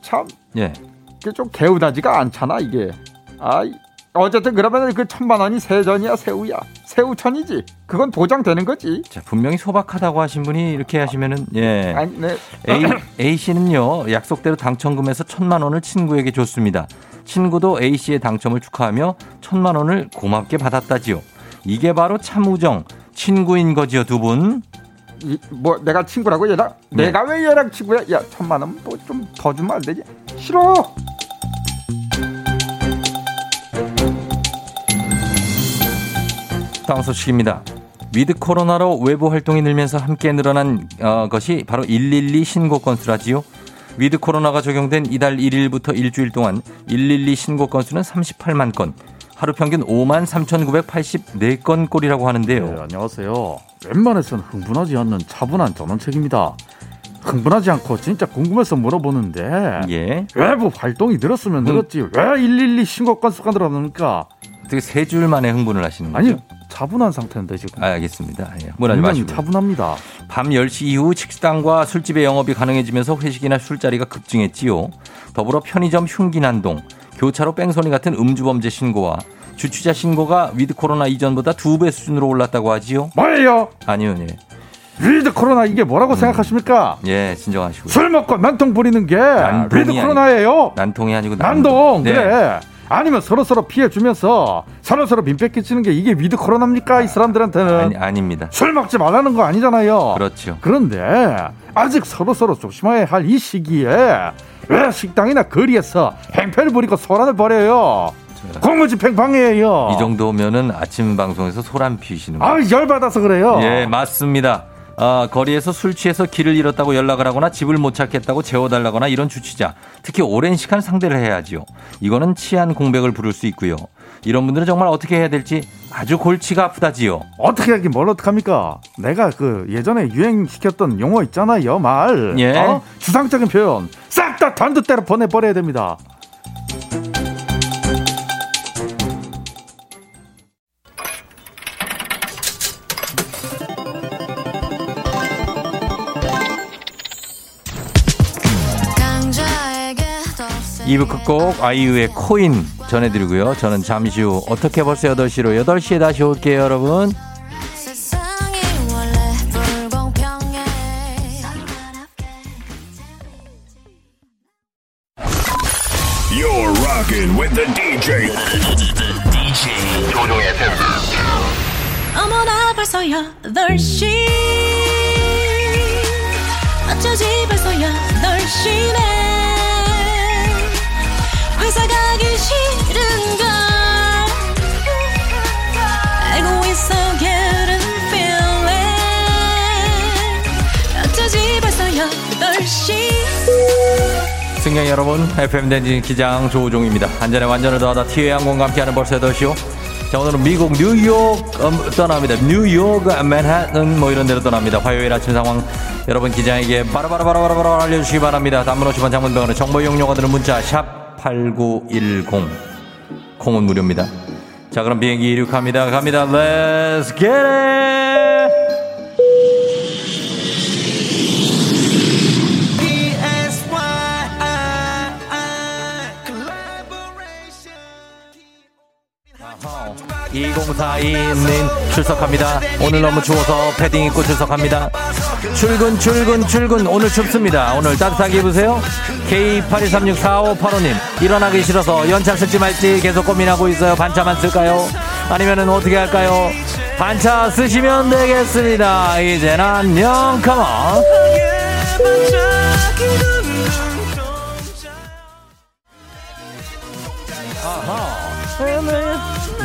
참 예. 이게 좀 개운하지가 않잖아 이게 아이 어쨌든 그러면 그 천만 원이 세전이야 새우야 새우천이지 그건 보장되는 거지 자, 분명히 소박하다고 하신 분이 이렇게 하시면은 예. 아니 네 A, A 씨는요 약속대로 당첨금에서 천만 원을 친구에게 줬습니다. 친구도 A 씨의 당첨을 축하하며 천만 원을 고맙게 받았다지요. 이게 바로 참우정 친구인 거지요 두 분. 이, 뭐 내가 친구라고 얘랑 네. 내가 왜 얘랑 친구야 야 천만 원 뭐 좀 더 주면 안 되지 싫어. 다음 소식입니다. with 코로나로 외부 활동이 늘면서 함께 늘어난 어, 것이 바로 112 신고 건수라지요. with 코로나가 적용된 이달 1일부터 일주일 동안 112 신고 건수는 38만 건, 하루 평균 5만 3,984건 꼴이라고 하는데요. 네, 안녕하세요. 웬만해서는 흥분하지 않는 차분한 전원책입니다. 흥분하지 않고 진짜 궁금해서 물어보는데 예. 외부 활동이 늘었으면 늘었지 왜112 신고 건수가 늘어납니까? 어떻게 세 줄 만에 흥분을 하시는 거죠? 아니 차분한 상태인데 지금 아, 알겠습니다. 예. 분명히 마시고. 차분합니다. 밤 10시 이후 식당과 술집의 영업이 가능해지면서 회식이나 술자리가 급증했지요. 더불어 편의점 흉기 난동, 교차로 뺑소니 같은 음주 범죄 신고와 주취자 신고가 with 코로나 이전보다 두 배 수준으로 올랐다고 하지요. 뭐예요? 아니요, 예. with 코로나 이게 뭐라고 생각하십니까? 예, 진정하시고. 술 먹고 난통 부리는 게 with 코로나예요. 난통이 아니고 난동 네. 그래. 아니면 서로 서로 피해 주면서 서로 서로 민폐 끼치는 게 이게 with 코로나입니까 이 사람들한테는 아니, 아닙니다. 술 먹지 말라는 거 아니잖아요. 그렇죠. 그런데 아직 서로 서로 조심해야 할 이 시기에 왜 식당이나 거리에서 행패를 부리고 소란을 벌여요? 공무집행 방해예요. 이 정도면은 아침 방송에서 소란 피우시는 거. 아 열받아서 그래요. 예, 맞습니다. 아, 거리에서 술 취해서 길을 잃었다고 연락을 하거나 집을 못 찾겠다고 재워달라거나 이런 주취자. 특히 오랜 시간 상대를 해야지요. 이거는 치안 공백을 부를 수 있고요. 이런 분들은 정말 어떻게 해야 될지 아주 골치가 아프다지요. 어떻게 하긴 뭘 어떡합니까? 내가 그 예전에 유행시켰던 용어 있잖아요, 말. 예. 어? 주상적인 표현. 싹 다 단두 때려 보내버려야 됩니다. 2부 끝곡 아이유의 코인 전해드리고요. 저는 잠시 후 어떻게 벌써 8시로 8시에 다시 올게요, 여러분. FM 댄진 기장 조우종입니다. 안전에 완전을 더하다 티웨이 항공과 함께하는 벌써 8시요. 자, 오늘은 미국 뉴욕 음, 떠납니다. 뉴욕, 맨하튼 뭐 이런 데로 떠납니다. 화요일 아침 상황 여러분 기장에게 바로바로바로바로 알려주시기 바랍니다. 단문 50원 장문병원의 정보 이용료가 드는 문자 샵 8910 콩은 무료입니다. 자, 그럼 비행기 이륙합니다. 갑니다. Let's get it! 2042님 출석합니다. 오늘 너무 추워서 패딩 입고 출석합니다. 출근 출근 출근 오늘 춥습니다. 오늘 따뜻하게 입으세요. K82364585님 일어나기 싫어서 연차 쓸지 말지 계속 고민하고 있어요. 반차만 쓸까요? 아니면은 어떻게 할까요? 반차 쓰시면 되겠습니다. 이젠 안녕 컴온.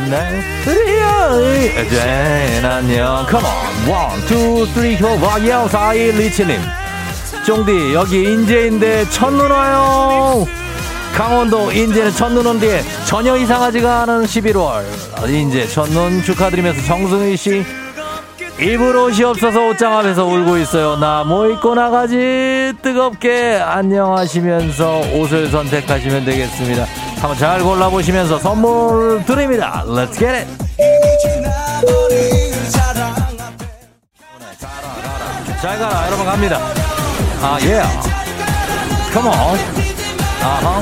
네, 이젠 안녕. Come on one, two, three, four, 와요, 사일, 리치님. 쫑디 여기 인제인데 첫눈 와요. 강원도 인제는 첫눈 온 뒤에 전혀 이상하지가 않은 11월. 인제 첫눈 축하드리면서 정승희 씨 입을 옷이 없어서 옷장 앞에서 울고 있어요. 나 뭐 입고 나가지? 뜨겁게 안녕하시면서 옷을 선택하시면 되겠습니다. 한번 잘 골라보시면서 선물 드립니다. Let's get it! 잘 가라. 여러분 갑니다. 아, 예. Come on. 아하.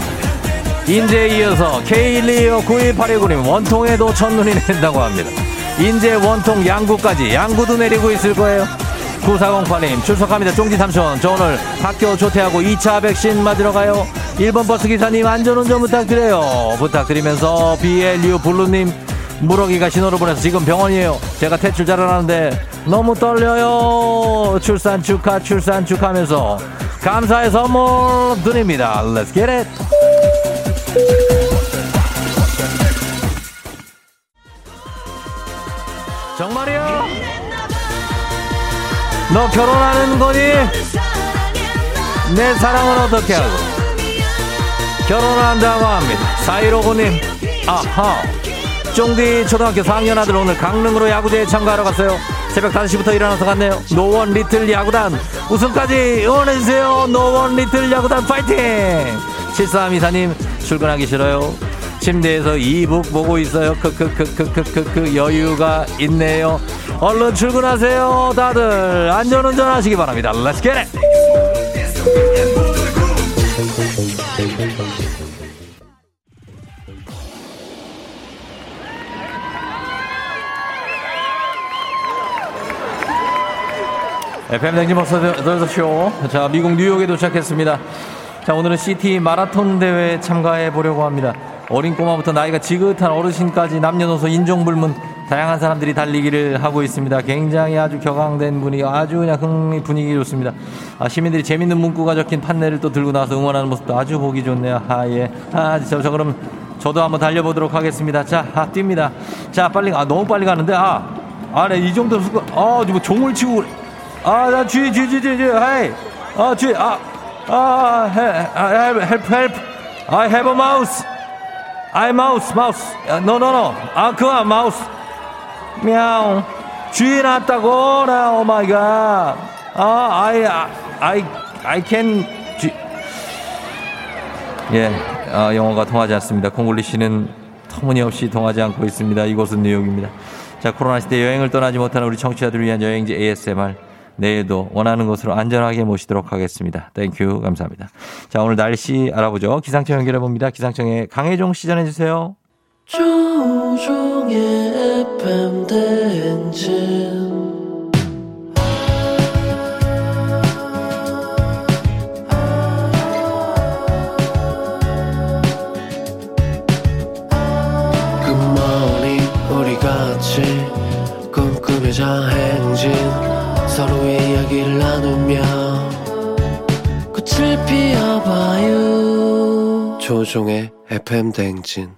인제에 이어서 K1259189님 원통에도 첫눈이 낸다고 합니다. 인제 원통 양구까지 양구도 내리고 있을 거예요. 9408님 출석합니다. 쫑지 삼촌 저 오늘 학교 조퇴하고 2차 백신 맞으러 가요. 1번 버스 기사님 안전운전 부탁드려요. 부탁드리면서 BLU 블루님 무럭이가 신호를 보내서 지금 병원이에요. 제가 퇴출 잘하는데 너무 떨려요. 출산 축하 출산 축하하면서 감사의 선물 드립니다. Let's get it. 정말이야? 너 결혼하는 거니? 내 사랑은 어떻게 하고? 결혼한다고 합니다. 4159님, 아하. 쫑디 초등학교 4학년 아들 오늘 강릉으로 야구대회 참가하러 갔어요. 새벽 5시부터 일어나서 갔네요. 노원 리틀 야구단 우승까지 응원해주세요. 노원 리틀 야구단 파이팅! 7324님 출근하기 싫어요. 침대에서 이북 보고 있어요. 크크크크크크크 여유가 있네요. 얼른 출근하세요. 다들 안전운전 하시기 바랍니다. Let's get it! FM 대행진 버스 쇼. 자, 미국 뉴욕에 도착했습니다. 자, 오늘은 city 마라톤 대회에 참가해 보려고 합니다. 어린 꼬마부터 나이가 지긋한 어르신까지 남녀노소 인종불문 다양한 사람들이 달리기를 하고 있습니다. 굉장히 아주 격앙된 분위기, 아주 그냥 흥미 분위기 좋습니다. 아, 시민들이 재밌는 문구가 적힌 판넬을 또 들고 나와서 응원하는 모습도 아주 보기 좋네요. 아, 예. 아, 저, 저 그럼 저도 한번 달려보도록 하겠습니다. 자, 아, 뜁니다. 자, 빨리, 아, 너무 빨리 가는데, 아, 아, 네, 이 정도, 수고, 아, 뭐 종을 치고. 아, 나 쥐, 쥐, 쥐, 쥐, 쥐, hey. 아, 쥐, 아, 아, 헬, 아, 헬p, 헬p, 헬p. I have a mouse. I mouse, mouse. No, no, no. 아, 그거 마우스. 미야옹. 쥐 났다고, 나, oh my god. 아, I, I, I can, 쥐. 예, 아, 영어가 통하지 않습니다. 콩글리시는 터무니없이 통하지 않고 있습니다. 이곳은 뉴욕입니다. 자, 코로나 시대 여행을 떠나지 못하는 우리 청취자들을 위한 여행지 ASMR. 내일도 원하는 곳으로 안전하게 모시도록 하겠습니다. Thank you. 감사합니다. 자, 오늘 날씨 알아보죠. 기상청 연결해 봅니다. 기상청에 강혜종 FM 대행진 굿모닝 우리 같이 꿈꾸며자 행진 서로의 이야기를 나누며 꽃을 피워봐요 조종의 FM 대행진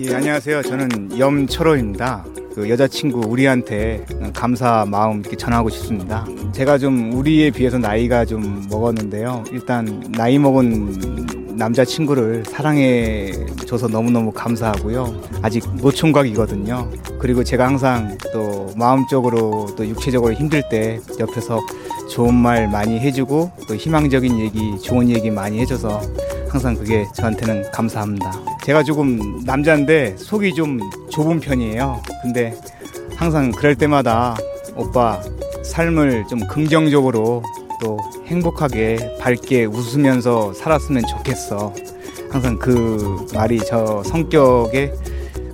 예, 안녕하세요. 저는 염철호입니다. 그 여자친구 우리한테 감사 마음 이렇게 전하고 싶습니다. 제가 좀 우리에 비해서 나이가 좀 먹었는데요. 일단 나이 먹은 남자친구를 사랑해 줘서 너무너무 감사하고요. 아직 노총각이거든요. 그리고 제가 항상 또 마음적으로 또 육체적으로 힘들 때 옆에서 좋은 말 많이 해주고 또 희망적인 얘기, 좋은 얘기 많이 해줘서 항상 그게 저한테는 감사합니다. 제가 조금 남자인데 속이 좀 좁은 편이에요. 근데 항상 그럴 때마다 오빠 삶을 좀 긍정적으로 또 행복하게 밝게 웃으면서 살았으면 좋겠어. 항상 그 말이 저 성격에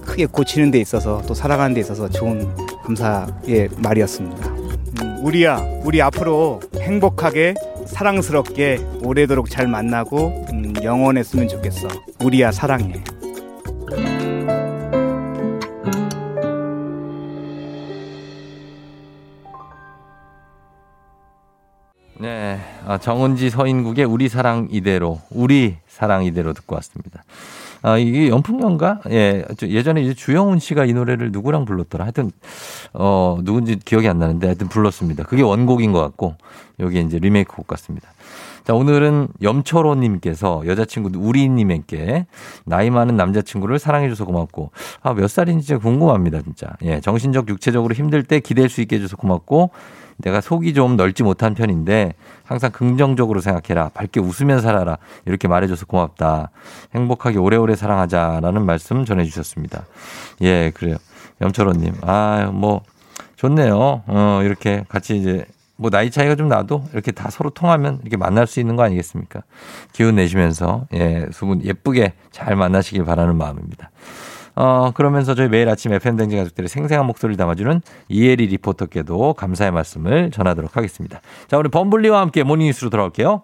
크게 고치는 데 있어서 또 살아가는 데 있어서 좋은 감사의 말이었습니다. 음, 우리야, 우리 앞으로 행복하게 사랑스럽게 오래도록 잘 만나고 음, 영원했으면 좋겠어. 우리야 사랑해. 네. 아, 정은지 서인국의 우리 사랑 이대로, 우리 사랑 이대로 듣고 왔습니다. 아, 이게 연풍연가? 예. 저 예전에 이제 주영훈 씨가 이 노래를 누구랑 불렀더라. 하여튼, 어, 누군지 기억이 안 나는데 하여튼 불렀습니다. 그게 원곡인 것 같고, 여기 이제 리메이크 곡 같습니다. 자, 오늘은 염철호님께서 여자친구 우리님에게 나이 많은 남자친구를 사랑해줘서 고맙고, 아, 몇 살인지 진짜 궁금합니다, 진짜. 예, 정신적, 육체적으로 힘들 때 기댈 수 있게 해줘서 고맙고, 내가 속이 좀 넓지 못한 편인데 항상 긍정적으로 생각해라. 밝게 웃으면 살아라. 이렇게 말해줘서 고맙다. 행복하게 오래오래 사랑하자라는 말씀 전해주셨습니다. 예, 그래요. 염철호님. 아, 뭐, 좋네요. 어, 이렇게 같이 이제 뭐 나이 차이가 좀 나도 이렇게 다 서로 통하면 이렇게 만날 수 있는 거 아니겠습니까? 기운 내시면서 예, 두 분 예쁘게 잘 만나시길 바라는 마음입니다. 어, 그러면서 저희 매일 아침 FM댕지 가족들의 생생한 목소리를 담아주는 이혜리 리포터께도 감사의 말씀을 전하도록 하겠습니다. 자, 우리 범블리와 함께 모닝뉴스로 돌아올게요.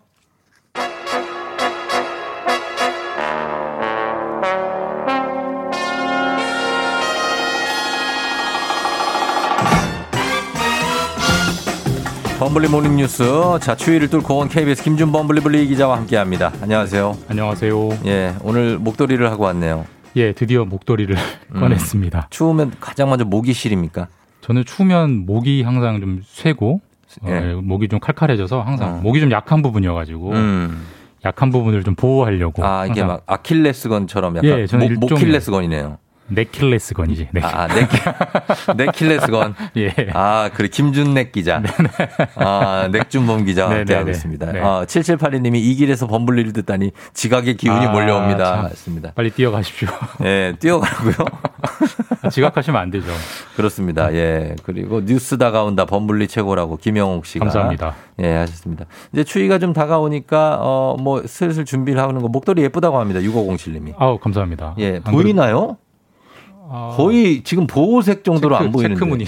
범블리 morning 뉴스. 자, 추위를 뚫고 온 KBS 김준 범 블리블리 기자와 함께 합니다. 안녕하세요. 안녕하세요. 예, 오늘 목도리를 하고 왔네요. 예, 드디어 목도리를 음. 꺼냈습니다. 추우면 가장 먼저 목이 시립니까? 저는 추우면 목이 항상 좀 쉬고 어, 예. 목이 좀 칼칼해져서 항상 어. 목이 좀 약한 부분이어가지고 음. 약한 부분을 좀 보호하려고. 아, 이게 항상 막 아킬레스건처럼 약간 예, 저는 목, 일종의- 모킬레스건이네요. 네킬레스 건이지. 네. 아, 네네 네킬레스 건. 예. 아, 그래. 김준넥 기자. 아, 넥준범 기자와 네, 함께하고 네, 네. 있습니다. 네. 아, 7782님이 이 길에서 범블리를 듣다니 지각의 기운이 아, 몰려옵니다. 참. 맞습니다. 빨리 뛰어가십시오. 예, 뛰어가고요. 지각하시면 안 되죠. 그렇습니다. 예. 그리고 뉴스 다가온다 범블리 최고라고 김영옥 씨가 감사합니다. 예, 하셨습니다. 이제 추위가 좀 다가오니까 어 뭐 슬슬 준비를 하는 거 목도리 예쁘다고 합니다. 6507님이. 아우 감사합니다. 예, 안 보이나요? 아, 거의 지금 보호색 정도로 체크- 안 보이는데. 체크무늬.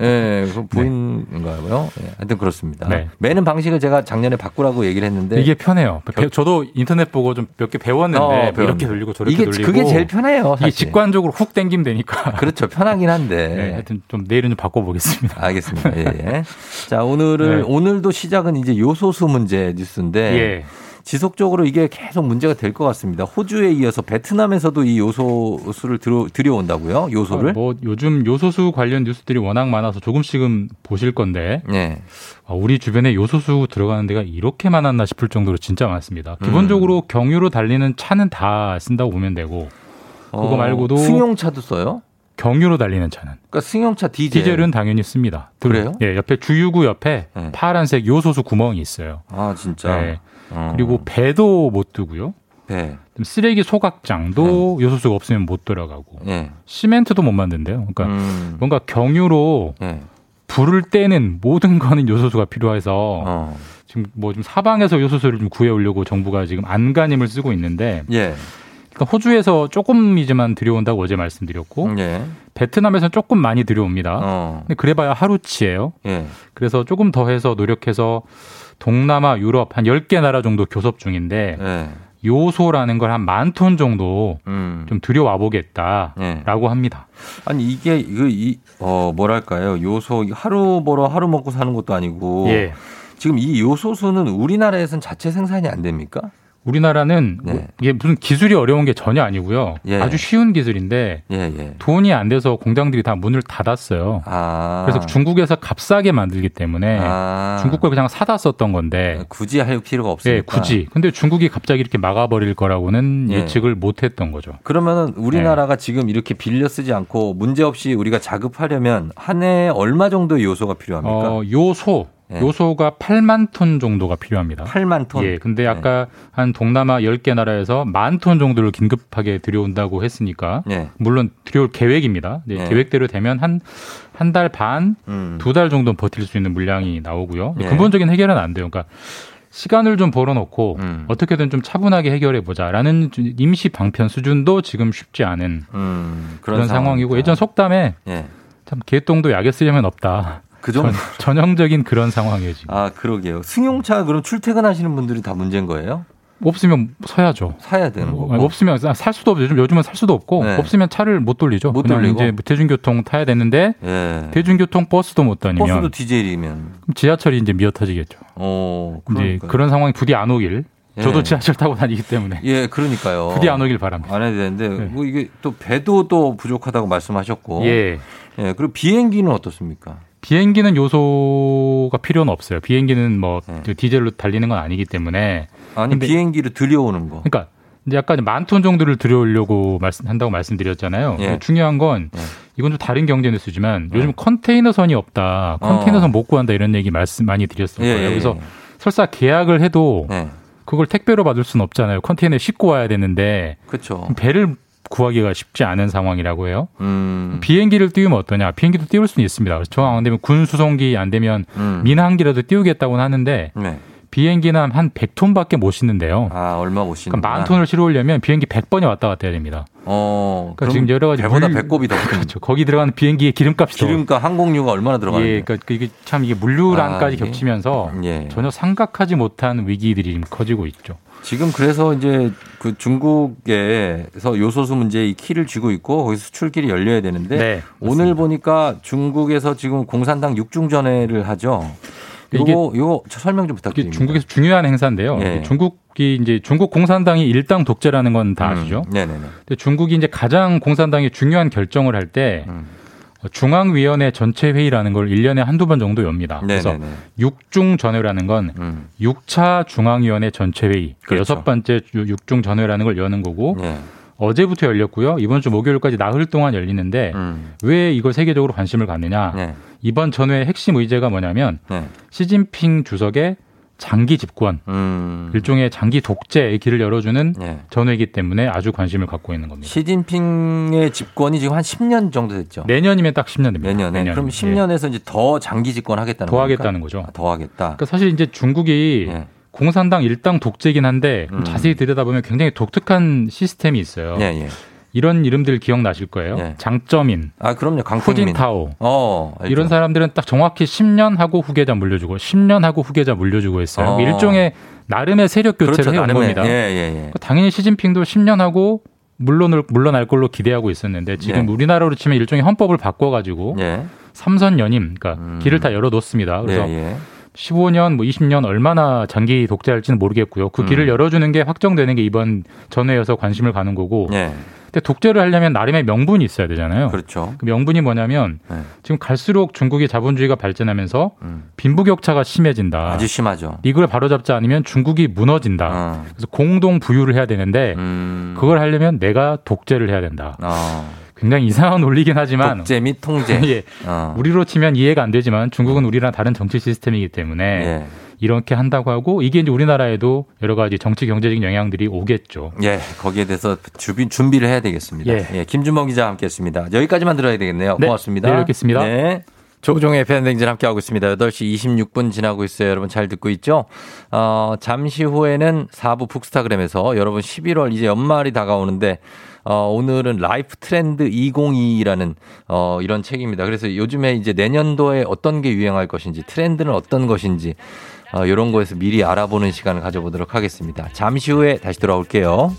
예, 그 보이는가요? 예, 하여튼 그렇습니다. 네. 매는 방식을 제가 작년에 바꾸라고 얘기를 했는데 이게 편해요. 배- 저도 인터넷 보고 좀 몇 개 배웠는데 어, 이렇게. 돌리고 저렇게 이게 돌리고 그게 제일 편해요. 이게 사실. 직관적으로 훅 당기면 되니까. 그렇죠. 편하긴 한데. 네, 하여튼 좀 내일은 좀 바꿔보겠습니다. 알겠습니다. 예, 예. 자, 오늘을 네. 오늘도 시작은 이제 요소수 문제 뉴스인데 예. 지속적으로 이게 계속 문제가 될 것 같습니다. 호주에 이어서 베트남에서도 이 요소수를 들여, 들여온다고요? 요소를? 아, 뭐 요즘 요소수 관련 뉴스들이 워낙 많아서 조금씩은 보실 건데 네. 아, 우리 주변에 요소수 들어가는 데가 이렇게 많았나 싶을 정도로 진짜 많습니다. 기본적으로 경유로 달리는 차는 다 쓴다고 보면 되고 그거 어, 말고도 승용차도 써요? 경유로 달리는 차는 그러니까 승용차 디젤. 디젤은 당연히 씁니다. 그래요? 예, 옆에 주유구 옆에 네. 파란색 요소수 구멍이 있어요. 아 진짜. 네. 어. 그리고 배도 못 두고요. 배. 쓰레기 소각장도 요소수가 없으면 못 들어가고 네. 시멘트도 못 만든대요. 그러니까 음. 뭔가 경유로 네. 불을 떼는 모든 거는 요소수가 필요해서 어. 지금 뭐 좀 사방에서 요소수를 좀 구해오려고 정부가 지금 안간힘을 쓰고 있는데 예. 그러니까 호주에서 조금이지만 들여온다고 어제 말씀드렸고 예. 베트남에서 조금 많이 들여옵니다. 어. 근데 그래봐야 하루치예요. 예. 그래서 조금 더 해서 노력해서 동남아, 유럽 한 10개 나라 정도 교섭 중인데 예. 요소라는 걸 한 만 톤 정도 음. 좀 들여와 보겠다라고 예. 합니다. 아니 이게 이 어 뭐랄까요 요소 하루 벌어 하루 먹고 사는 것도 아니고 예. 지금 이 요소수는 우리나라에선 자체 생산이 안 됩니까? 우리나라는 네. 뭐 이게 무슨 기술이 어려운 게 전혀 아니고요. 예. 아주 쉬운 기술인데 예 예. 돈이 안 돼서 공장들이 다 문을 닫았어요. 아 그래서 중국에서 값싸게 만들기 때문에 아. 중국 걸 그냥 사다 썼던 건데 굳이 할 필요가 없으니까. 예, 굳이. 근데 중국이 갑자기 이렇게 막아버릴 거라고는 예. 예측을 못했던 거죠. 그러면은 우리나라가 지금 이렇게 빌려 쓰지 않고 문제 없이 우리가 자급하려면 한 해에 얼마 정도의 요소가 필요합니까? 어, 요소 예. 요소가 8만 톤 정도가 필요합니다. 8만 톤. 예, 근데 아까 한 동남아 10개 나라에서 만 톤 정도를 긴급하게 들여온다고 했으니까 예. 물론 들여올 계획입니다. 네, 예. 계획대로 되면 한 한 달 반, 음. 두달 정도는 버틸 수 있는 물량이 나오고요. 예. 근본적인 해결은 안 돼요. 그러니까 시간을 좀 벌어놓고 음. 어떻게든 좀 차분하게 해결해 보자라는 임시 방편 수준도 지금 쉽지 않은 음, 그런, 상황이고 상황이니까. 예전 속담에 예. 참 개똥도 약에 쓰려면 없다. 그 정도. 전, 전형적인 그런 상황이에요 지금. 아, 그러게요. 승용차 그럼 출퇴근하시는 분들이 다 문제인 거예요? 없으면 서야죠. 사야 되는 거고. 아니, 없으면 살 수도 없죠. 요즘 요즘은 살 수도 없고 네. 없으면 차를 못 돌리죠. 못 그냥 돌리고? 이제 대중교통 타야 되는데 예. 대중교통 버스도 못 다니면 버스도 디젤이면. 그럼 지하철이 이제 미어터지겠죠. 어, 이제. 그런 상황이 부디 안 오길. 저도 예. 지하철 타고 다니기 때문에 예, 그러니까요. 부디 안 오길 바랍니다. 안 해야 되는데 네. 뭐 이게 또 배도 또 부족하다고 말씀하셨고. 예. 예, 그리고 비행기는 어떻습니까? 비행기는 요소가 필요는 없어요. 비행기는 뭐 네. 그 디젤로 달리는 건 아니기 때문에 아니 비행기를 들여오는 거. 그러니까 이제 약간 만 톤 정도를 들여오려고 말씀, 한다고 말씀드렸잖아요. 예. 중요한 건 예. 이건 좀 다른 경제 뉴스지만 요즘 컨테이너선이 없다. 컨테이너선 못 구한다 이런 얘기 말씀 많이 드렸을 예, 거예요. 예, 그래서 예. 설사 계약을 해도 네. 그걸 택배로 받을 수는 없잖아요. 컨테이너에 싣고 와야 되는데 그렇죠. 배를 구하기가 쉽지 않은 상황이라고 해요. 음. 비행기를 띄우면 어떠냐? 비행기도 띄울 수는 있습니다. 정황 안 되면 군 수송기 안 되면 음. 민항기라도 띄우겠다고는 하는데 네. 비행기는 한 100톤밖에 못 싣는데요. 아, 얼마 못 싣는 그러니까 만 톤을 실어오려면 비행기 100번이 왔다 갔다 해야 됩니다. 어. 그러니까 지금 여러 가지 배보다 물- 배꼽이 더 큰. 그렇죠. 거기 들어가는 비행기의 기름값이 더 기름값 항공료가 얼마나 들어가는데. 예, 그러니까 이게 참 이게 물류난까지 아, 예. 겹치면서 예. 전혀 생각하지 못한 위기들이 지금 커지고 있죠. 지금 그래서 이제 그 중국에서 요소수 문제에 이 키를 쥐고 있고 거기서 수출길이 열려야 되는데 네, 오늘 보니까 중국에서 지금 공산당 육중전회를 하죠. 이게- 이거 이거 설명 좀 부탁드립니다. 중국에서 중요한 행사인데요. 예. 이게 중국이 이제 중국 공산당이 일당 독재라는 건 다 아시죠? 음, 네네네. 근데 중국이 이제 가장 공산당이 중요한 결정을 할때 음. 중앙위원회 전체 회의라는 걸 1년에 한두 번 정도 엽니다. 그래서 네네네. 육중 전회라는 건 음. 6차 중앙위원회 전체 회의. 그 그렇죠. 여섯 번째 육중 전회라는 걸 여는 거고 예. 어제부터 열렸고요. 이번 주 목요일까지 나흘 동안 열리는데 음. 왜 이걸 세계적으로 관심을 갖느냐? 네. 이번 전회의 핵심 의제가 뭐냐면 네. 시진핑 주석의 장기 집권, 음. 일종의 장기 독재의 길을 열어주는 네. 전회이기 때문에 아주 관심을 갖고 있는 겁니다. 시진핑의 집권이 지금 한 10년 정도 됐죠. 내년이면 딱 10년 됩니다. 내년에. 그럼 예. 10년에서 이제 더 장기 집권하겠다는 더 겁니까? 하겠다는 거죠. 아, 더 하겠다. 그러니까 사실 이제 중국이 예. 공산당 일당 독재긴 한데 좀 음. 자세히 들여다보면 굉장히 독특한 시스템이 있어요. 예, 예. 이런 이름들 기억나실 거예요. 예. 장점인, 아, 그럼요. 강풍민. 후진타오. 어, 알죠. 이런 사람들은 딱 정확히 10년 하고 후계자 물려주고 10년 하고 후계자 물려주고 했어요. 어. 일종의 나름의 세력 교체를 그렇죠. 해온 나름의. 겁니다. 예, 예, 예. 당연히 시진핑도 10년 하고 물론을 물러날 걸로 기대하고 있었는데 지금 예. 우리나라로 치면 일종의 헌법을 바꿔 가지고 예. 삼선 연임, 그러니까 음. 길을 다 열어 놓습니다. 그래서 예, 예. 15년, 뭐 20년 얼마나 장기 독재할지는 모르겠고요. 그 길을 음. 열어주는 게 확정되는 게 이번 전회여서 관심을 가는 거고. 예. 근데 독재를 하려면 나름의 명분이 있어야 되잖아요. 그렇죠. 그 명분이 뭐냐면 네. 지금 갈수록 중국의 자본주의가 발전하면서 음. 빈부격차가 심해진다. 아주 심하죠. 이걸 바로잡지 않으면 중국이 무너진다. 어. 그래서 공동 부유를 해야 되는데 음. 그걸 하려면 내가 독재를 해야 된다. 어. 굉장히 이상한 논리긴 하지만 독재 및 통제. 예. 어. 우리로 치면 이해가 안 되지만 중국은 우리랑 다른 정치 시스템이기 때문에 예. 이렇게 한다고 하고 이게 이제 우리나라에도 여러 가지 정치 경제적 영향들이 오겠죠. 예, 거기에 대해서 준비, 준비를 해야 되겠습니다. 예. 예. 김준범 기자 함께 했습니다. 여기까지만 들어야 되겠네요. 네, 고맙습니다. 내일 뵙겠습니다. 네. 조종의 팬댕진 함께하고 있습니다. 8시 26분 지나고 있어요. 여러분 잘 듣고 있죠? 어, 잠시 후에는 4부 북스타그램에서 여러분 11월 이제 연말이 다가오는데 어, 오늘은 라이프 트렌드 2022라는 어, 이런 책입니다. 그래서 요즘에 이제 내년도에 어떤 게 유행할 것인지 트렌드는 어떤 것인지 어, 이런 거에서 미리 알아보는 시간을 가져보도록 하겠습니다. 잠시 후에 다시 돌아올게요.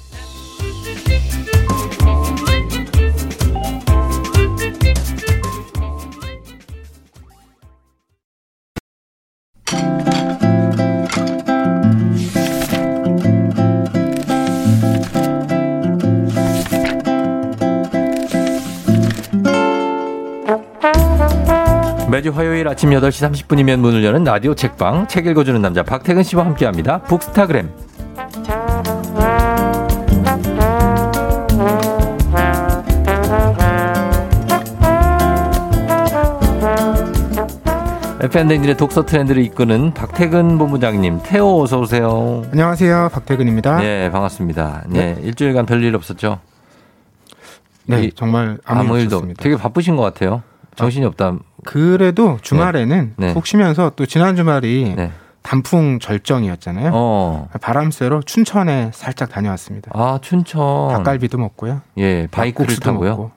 매주 화요일 아침 8시 30분이면 문을 여는 라디오 책방 책 읽어주는 남자 박태근 씨와 함께합니다. 북스타그램 FN댕진의 독서 트렌드를 이끄는 박태근 본부장님, 태호 어서 오세요. 안녕하세요. 박태근입니다. 네, 반갑습니다. 네, 일주일간 별일 없었죠? 네, 이- 정말 아무, 아무 일 일도 없었습니다. 되게 바쁘신 것 같아요. 정신이 없다. 그래도 주말에는 네. 네. 푹 쉬면서 또 지난 주말이 네. 단풍 절정이었잖아요. 어. 바람 쐬러 춘천에 살짝 다녀왔습니다. 아, 춘천. 닭갈비도 먹고요. 예, 바이크를 타고요. 먹고.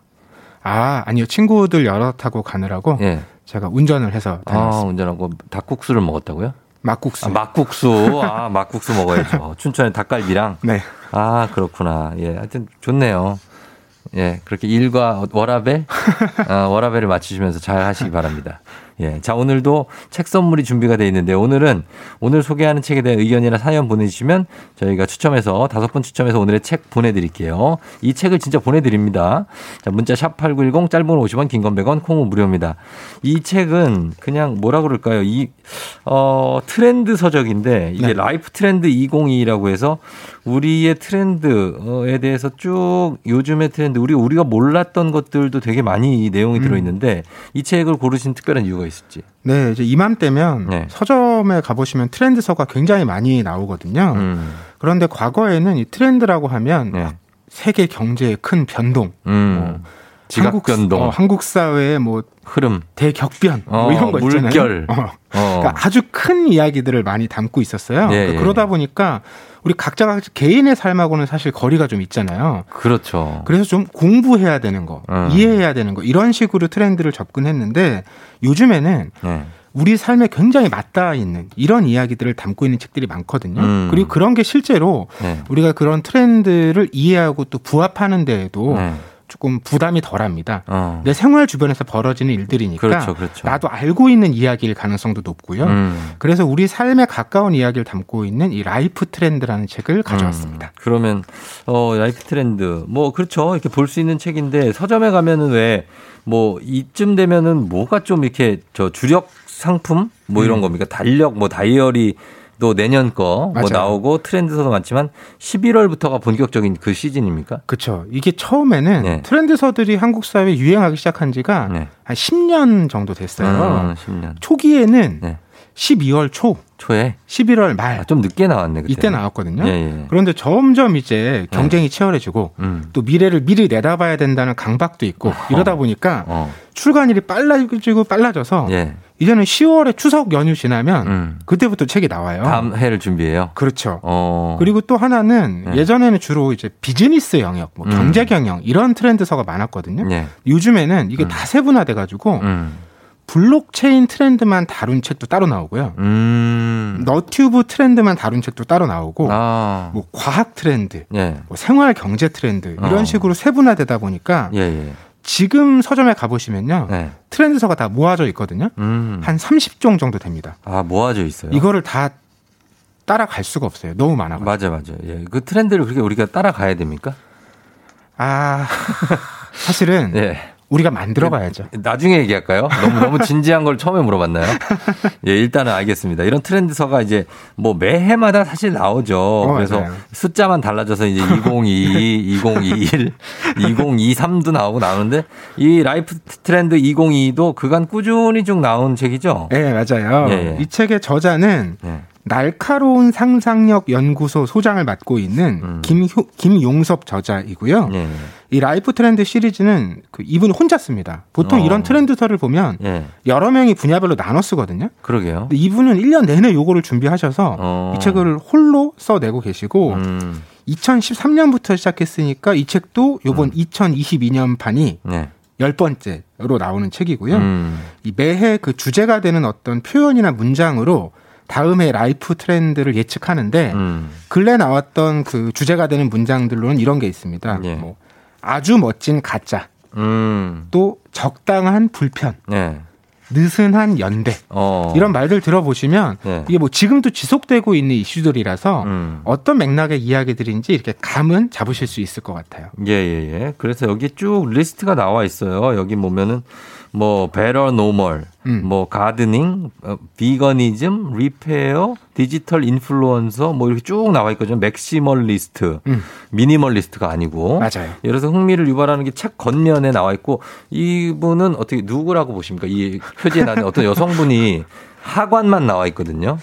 아, 아니요. 친구들 여러 타고 가느라고 예. 제가 운전을 해서 아, 다녔습니다. 운전하고 닭국수를 먹었다고요? 막국수. 아, 막국수. 아, 막국수 먹어야죠. 춘천에 닭갈비랑. 네. 아, 그렇구나. 예, 하여튼 좋네요. 예, 그렇게 일과 워라밸, 어, 워라밸을 맞추시면서 잘 하시기 바랍니다. 예, 자, 오늘도 책 선물이 준비가 되어 있는데 오늘은 오늘 소개하는 책에 대한 의견이나 사연 보내주시면 저희가 추첨해서 다섯 분 추첨해서 오늘의 책 보내드릴게요. 이 책을 진짜 보내드립니다. 자, 문자 샵8910 짧은 건 50원, 긴 건 100원, 콩은 무료입니다. 이 책은 그냥 뭐라 그럴까요? 이, 어, 트렌드 서적인데 이게 네. life 트렌드 2022라고 해서 우리의 트렌드에 대해서 쭉 요즘의 트렌드, 우리 우리가 몰랐던 것들도 되게 많이 이 내용이 들어 있는데 이 책을 고르신 특별한 이유가 있을지. 네, 이제 이맘때면 네. 서점에 가보시면 트렌드서가 굉장히 많이 나오거든요. 음, 그런데 과거에는 이 트렌드라고 하면 네. 막 세계 경제의 큰 변동, 음. 지각 한국, 변동, 어, 한국 사회의 뭐 흐름, 대격변 뭐 어, 이런 거 있잖아요. 물결. 어. 어. 그러니까 아주 큰 이야기들을 많이 담고 있었어요. 예, 그러니까 예. 그러다 보니까 우리 각자가 개인의 삶하고는 사실 거리가 좀 있잖아요. 그렇죠. 그래서 좀 공부해야 되는 거, 음. 이해해야 되는 거 이런 식으로 트렌드를 접근했는데 요즘에는 네. 우리 삶에 굉장히 맞닿아 있는 이런 이야기들을 담고 있는 책들이 많거든요. 음. 그리고 그런 게 실제로 네. 우리가 그런 트렌드를 이해하고 또 부합하는 데에도 네. 조금 부담이 덜합니다. 어. 내 생활 주변에서 벌어지는 일들이니까 그렇죠, 그렇죠. 나도 알고 있는 이야기일 가능성도 높고요. 음. 그래서 우리 삶에 가까운 이야기를 담고 있는 이 life 트렌드라는 책을 가져왔습니다. 음, 그러면 어 life 트렌드 뭐 그렇죠 이렇게 볼 수 있는 책인데 서점에 가면은 왜 뭐 이쯤 되면은 뭐가 좀 이렇게 저 주력 상품 뭐 이런 음. 겁니까 달력 뭐 다이어리 또 내년 거 뭐. 나오고 트렌드서도 많지만 11월부터가 본격적인 그 시즌입니까? 그렇죠. 이게 처음에는 네. 트렌드서들이 한국 사회에 유행하기 시작한 지가 네. 한 10년 정도 됐어요. 음, 10년 초기에는 네. 12월 초, 초에 11월 말 아, 좀 늦게 나왔네 그때. 이때 나왔거든요. 예, 예. 그런데 점점 이제 경쟁이 치열해지고 음. 또 미래를 미리 내다봐야 된다는 강박도 있고 이러다 보니까 어. 출간일이 빨라지고 빨라져서 예. 이제는 10월에 추석 연휴 지나면 음. 그때부터 책이 나와요. 다음 해를 준비해요. 그렇죠. 어. 그리고 또 하나는 네. 예전에는 주로 이제 비즈니스 영역, 뭐 음. 경제 경영 이런 트렌드서가 많았거든요. 예. 요즘에는 이게 다 세분화돼 가지고 음. 블록체인 트렌드만 다룬 책도 따로 나오고요. 음. 너튜브 트렌드만 다룬 책도 따로 나오고 아. 뭐 과학 트렌드, 예. 뭐 생활 경제 트렌드 이런 어. 식으로 세분화되다 보니까 예, 예. 지금 서점에 가보시면요. 트렌드서가 다 모아져 있거든요. 네. 음. 한 30종 정도 됩니다. 아, 모아져 있어요. 이거를 다 따라갈 수가 없어요. 너무 많아. 맞아, 맞아. 예. 그 트렌드를 그렇게 우리가 따라가야 됩니까? 아, 사실은 예. 우리가 만들어 가야죠. 나중에 얘기할까요? 너무 너무 진지한 걸 처음에 물어봤나요? 예, 일단은 알겠습니다. 이런 트렌드서가 이제 뭐 매해마다 사실 나오죠. 그래서 맞아요. 숫자만 달라져서 이제 2022, 2021, 2023도 나오고 나오는데 이 life 트렌드 2022도 그간 꾸준히 쭉 나온 책이죠. 네, 맞아요. 예, 예. 이 책의 저자는 날카로운 상상력 연구소 소장을 맡고 있는 음. 김효, 김용섭 저자이고요. 예. 이 life 트렌드 시리즈는 그 이분이 혼자 씁니다. 보통 어. 이런 트렌드서를 보면 예. 여러 명이 분야별로 나눠 쓰거든요. 그러게요. 근데 이분은 1년 내내 요거를 준비하셔서 어. 음. 이 책을 홀로 써내고 계시고 2013년부터 시작했으니까 이 책도 요번 2022년 판이 네. 열 번째로 나오는 책이고요. 음. 이 매해 그 주제가 되는 어떤 표현이나 문장으로 다음해 life 트렌드를 예측하는데 음. 근래 나왔던 그 주제가 되는 문장들로는 이런 게 있습니다. 예. 뭐 아주 멋진 가짜, 음. 또 적당한 불편, 네. 느슨한 연대 어. 이런 말들 들어보시면 네. 이게 뭐 지금도 지속되고 있는 이슈들이라서 음. 어떤 맥락의 이야기들인지 이렇게 감은 잡으실 수 있을 것 같아요. 예, 예, 예. 그래서 여기 쭉 리스트가 나와 있어요. 여기 보면은 뭐 better normal, 음. 뭐 gardening, 어, veganism, repair, 디지털 인플루언서 뭐 이렇게 쭉 나와 있거든요. maximalist, minimalist가 아니고. 음. 맞아요. 그래서 흥미를 유발하는 게 책 겉면에 나와 있고 이분은 어떻게 누구라고 보십니까? 이 표지에 나는 어떤 여성분이 하관만 나와 있거든요.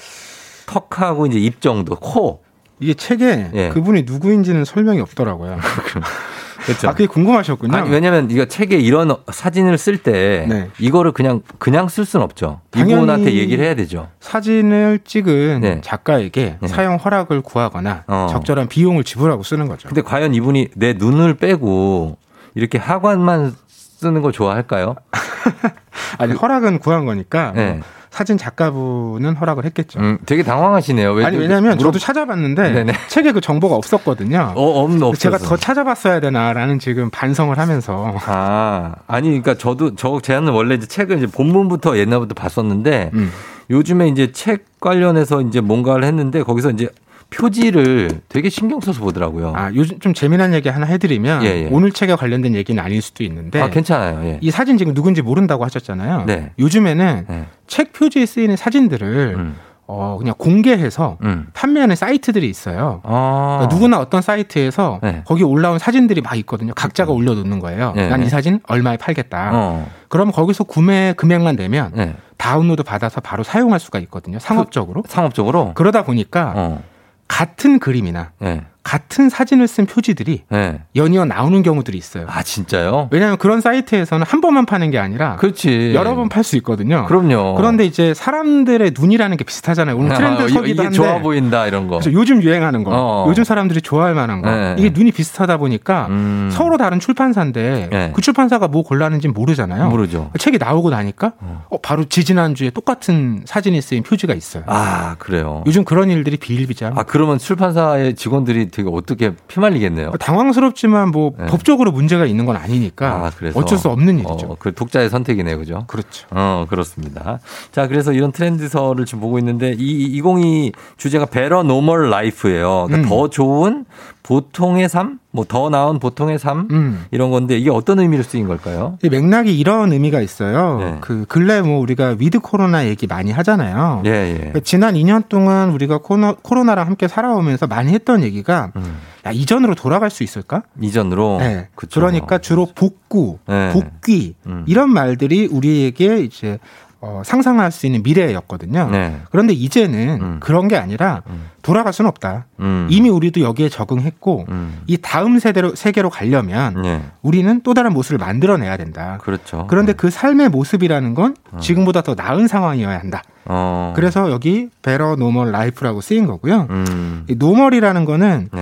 턱하고 이제 입 정도, 코. 이게 책에 예. 그분이 누구인지는 설명이 없더라고요. 그렇죠. 아, 그게 궁금하셨군요. 아니, 왜냐면 이거 책에 이런 사진을 쓸때 네. 이거를 그냥 그냥 쓸 수는 없죠. 이분한테 얘기를 해야 되죠. 사진을 찍은 네. 작가에게 사용 허락을 구하거나 어. 적절한 비용을 지불하고 쓰는 거죠. 근데 과연 이분이 내 눈을 빼고 이렇게 하관만 쓰는 걸 좋아할까요? 아니 허락은 구한 거니까 네. 뭐 사진 작가분은 허락을 했겠죠. 음, 되게 당황하시네요. 왜 아니 그- 왜냐하면 물어- 저도 찾아봤는데 네네. 책에 그 정보가 없었거든요. 어, 없는 없어서. 제가 더 찾아봤어야 되나라는 지금 반성을 하면서 아, 아니, 그러니까 저도, 저, 제는 원래 이제 책을 이제 본문부터 옛날부터 봤었는데, 음. 요즘에 이제 책 관련해서 이제 뭔가를 했는데, 거기서 이제 표지를 되게 신경 써서 보더라고요. 아 요즘 좀 재미난 얘기 하나 해드리면 예, 예. 오늘 책에 관련된 얘기는 아닐 수도 있는데 아, 괜찮아요. 예. 이 사진 지금 누군지 모른다고 하셨잖아요. 네. 요즘에는 네. 책 표지에 쓰이는 사진들을 음. 어, 그냥 공개해서 음. 판매하는 사이트들이 있어요. 아. 그러니까 누구나 어떤 사이트에서 네. 거기 올라온 사진들이 막 있거든요. 각자가 올려놓는 거예요. 네, 난이 네. 사진 얼마에 팔겠다. 어. 그럼 거기서 구매 금액만 내면 네. 다운로드 받아서 바로 사용할 수가 있거든요. 상업적으로. 상업적으로? 그러다 보니까 어. 같은 그림이나 네. 같은 사진을 쓴 표지들이 네. 연이어 나오는 경우들이 있어요. 아, 진짜요? 왜냐하면 그런 사이트에서는 한 번만 파는 게 아니라 그렇지. 여러 번 팔 수 있거든요. 그럼요. 그런데 이제 사람들의 눈이라는 게 비슷하잖아요. 오늘 아, 트렌드서기도 이게 한데 좋아 보인다, 이런 거. 그래서 요즘 유행하는 거, 어. 요즘 사람들이 좋아할 만한 거, 네. 이게 눈이 비슷하다 보니까 음. 서로 다른 출판사인데 네. 그 출판사가 뭐 골랐는지 모르잖아요. 모르죠. 책이 나오고 나니까 어, 바로 지지난 주에 똑같은 사진이 쓰인 표지가 있어요. 아, 그래요. 요즘 그런 일들이 비일비재합니다. 아, 그러면 출판사의 직원들이 되게 어떻게 피말리겠네요. 당황스럽지만 뭐 네. 법적으로 문제가 있는 건 아니니까 아, 그래서 어쩔 수 없는 일이죠. 어, 그 독자의 선택이네요, 그죠? 그렇죠. 어, 그렇습니다. 자, 그래서 이런 트렌드서를 지금 보고 있는데 이 2022 주제가 better normal life예요. 그러니까 음. 더 좋은 보통의 삶, 뭐 더 나은 보통의 삶 음. 이런 건데 이게 어떤 의미로 쓰인 걸까요? 이 맥락이 이런 의미가 있어요. 네. 그 근래 뭐 우리가 with 코로나 얘기 많이 하잖아요. 예, 예. 그러니까 지난 2년 동안 우리가 코너, 코로나랑 함께 살아오면서 많이 했던 얘기가 음. 야, 이전으로 돌아갈 수 있을까? 이전으로 네. 그쵸. 그러니까 주로 복구, 네. 복귀 음. 이런 말들이 우리에게 이제 어, 상상할 수 있는 미래였거든요. 네. 그런데 이제는 음. 그런 게 아니라 돌아갈 수는 없다. 음. 이미 우리도 여기에 적응했고 음. 이 다음 세대로 세계로 가려면 예. 우리는 또 다른 모습을 만들어내야 된다. 그렇죠. 그런데 그 삶의 모습이라는 건 지금보다 더 나은 상황이어야 한다. 어. 그래서 여기 better normal life라고 쓰인 거고요. 음. 이 normal이라는 거는 네.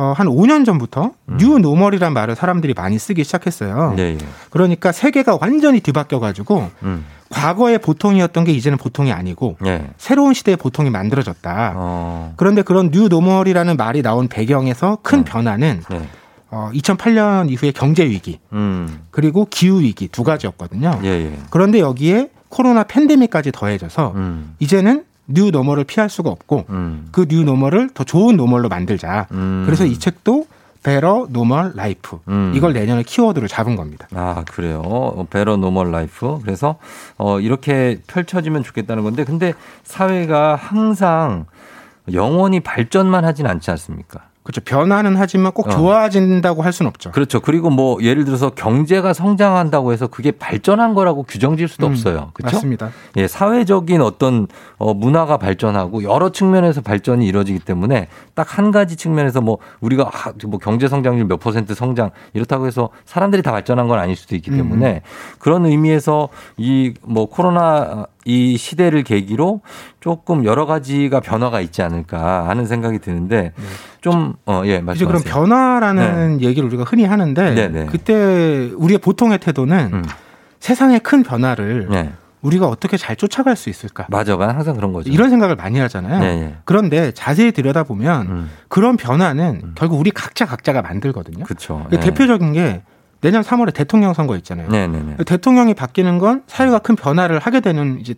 어, 한 5년 전부터 new normal이란 말을 사람들이 많이 쓰기 시작했어요. 예, 예. 그러니까 세계가 완전히 뒤바뀌어 가지고 음. 과거의 보통이었던 게 이제는 보통이 아니고 예. 새로운 시대의 보통이 만들어졌다. 어. 그런데 그런 new normal이라는 말이 나온 배경에서 큰 변화는 네. 어, 2008년 이후에 경제 위기 음. 그리고 기후 위기 두 가지였거든요. 예, 예. 그런데 여기에 코로나 팬데믹까지 더해져서 음. 이제는 new normal을 피할 수가 없고 그 new normal을 더 좋은 normal로 만들자. 음. 그래서 이 책도 better normal life 음. 이걸 내년에 키워드로 잡은 겁니다. 아, 그래요. 어, better normal life. 그래서 어 이렇게 펼쳐지면 좋겠다는 건데 근데 사회가 항상 영원히 발전만 하진 않지 않습니까? 그렇죠. 변화는 하지만 꼭 어. 좋아진다고 할 수는 없죠. 그렇죠. 그리고 뭐 예를 들어서 경제가 성장한다고 해서 그게 발전한 거라고 규정질 수도 음, 없어요. 그렇죠? 맞습니다. 예, 사회적인 어떤 어, 문화가 발전하고 여러 측면에서 발전이 이루어지기 때문에 딱 한 가지 측면에서 뭐 우리가 아, 뭐 경제 성장률 몇 퍼센트 성장 이렇다고 해서 사람들이 다 발전한 건 아닐 수도 있기 때문에 그런 의미에서 이 뭐 코로나 이 시대를 계기로 조금 여러 가지가 변화가 있지 않을까 하는 생각이 드는데 좀어예 이제 말씀하세요. 그럼 변화라는 얘기를 우리가 흔히 하는데 네, 네. 그때 우리의 보통의 태도는 음. 세상의 큰 변화를 네. 우리가 어떻게 잘 쫓아갈 수 있을까? 맞아, 맞아. 항상 그런 거죠. 이런 생각을 많이 하잖아요. 네, 네. 그런데 자세히 들여다보면 음. 그런 변화는 결국 우리 각자 각자가 만들거든요. 그렇죠. 그 대표적인 게 내년 3월에 대통령 선거 있잖아요. 네, 네, 네. 대통령이 바뀌는 건 사회가 큰 변화를 하게 되는 이제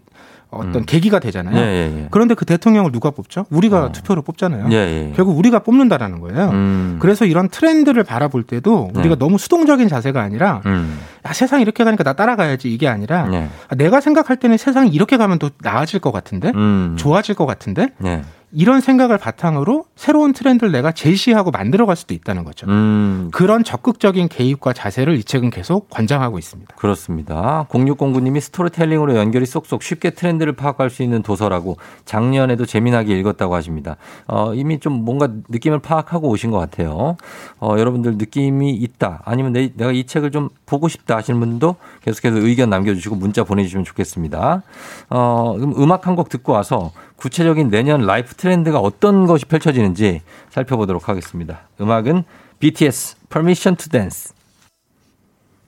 어떤 계기가 되잖아요. 예, 예, 예. 그런데 그 대통령을 누가 뽑죠? 우리가 투표로 뽑잖아요. 예, 예. 결국 우리가 뽑는다라는 거예요. 음. 그래서 이런 트렌드를 바라볼 때도 네. 우리가 너무 수동적인 자세가 아니라 음. 야, 세상이 이렇게 가니까 나 따라가야지 이게 아니라 네. 아, 내가 생각할 때는 세상이 이렇게 가면 더 나아질 것 같은데 음. 좋아질 것 같은데 네. 이런 생각을 바탕으로 새로운 트렌드를 내가 제시하고 만들어갈 수도 있다는 거죠. 음. 그런 적극적인 개입과 자세를 이 책은 계속 권장하고 있습니다. 그렇습니다. 0609님이 스토리텔링으로 연결이 쏙쏙 쉽게 트렌드를 파악할 수 있는 도서라고 작년에도 재미나게 읽었다고 하십니다. 어, 이미 좀 뭔가 느낌을 파악하고 오신 것 같아요. 어, 여러분들 느낌이 있다. 아니면 내, 내가 이 책을 좀 보고 싶다 하시는 분도 계속해서 의견 남겨주시고 문자 보내주시면 좋겠습니다. 어, 음악 한 곡 듣고 와서 구체적인 내년 life 트렌드가 어떤 것이 펼쳐지는지 살펴보도록 하겠습니다. 음악은 BTS Permission to Dance.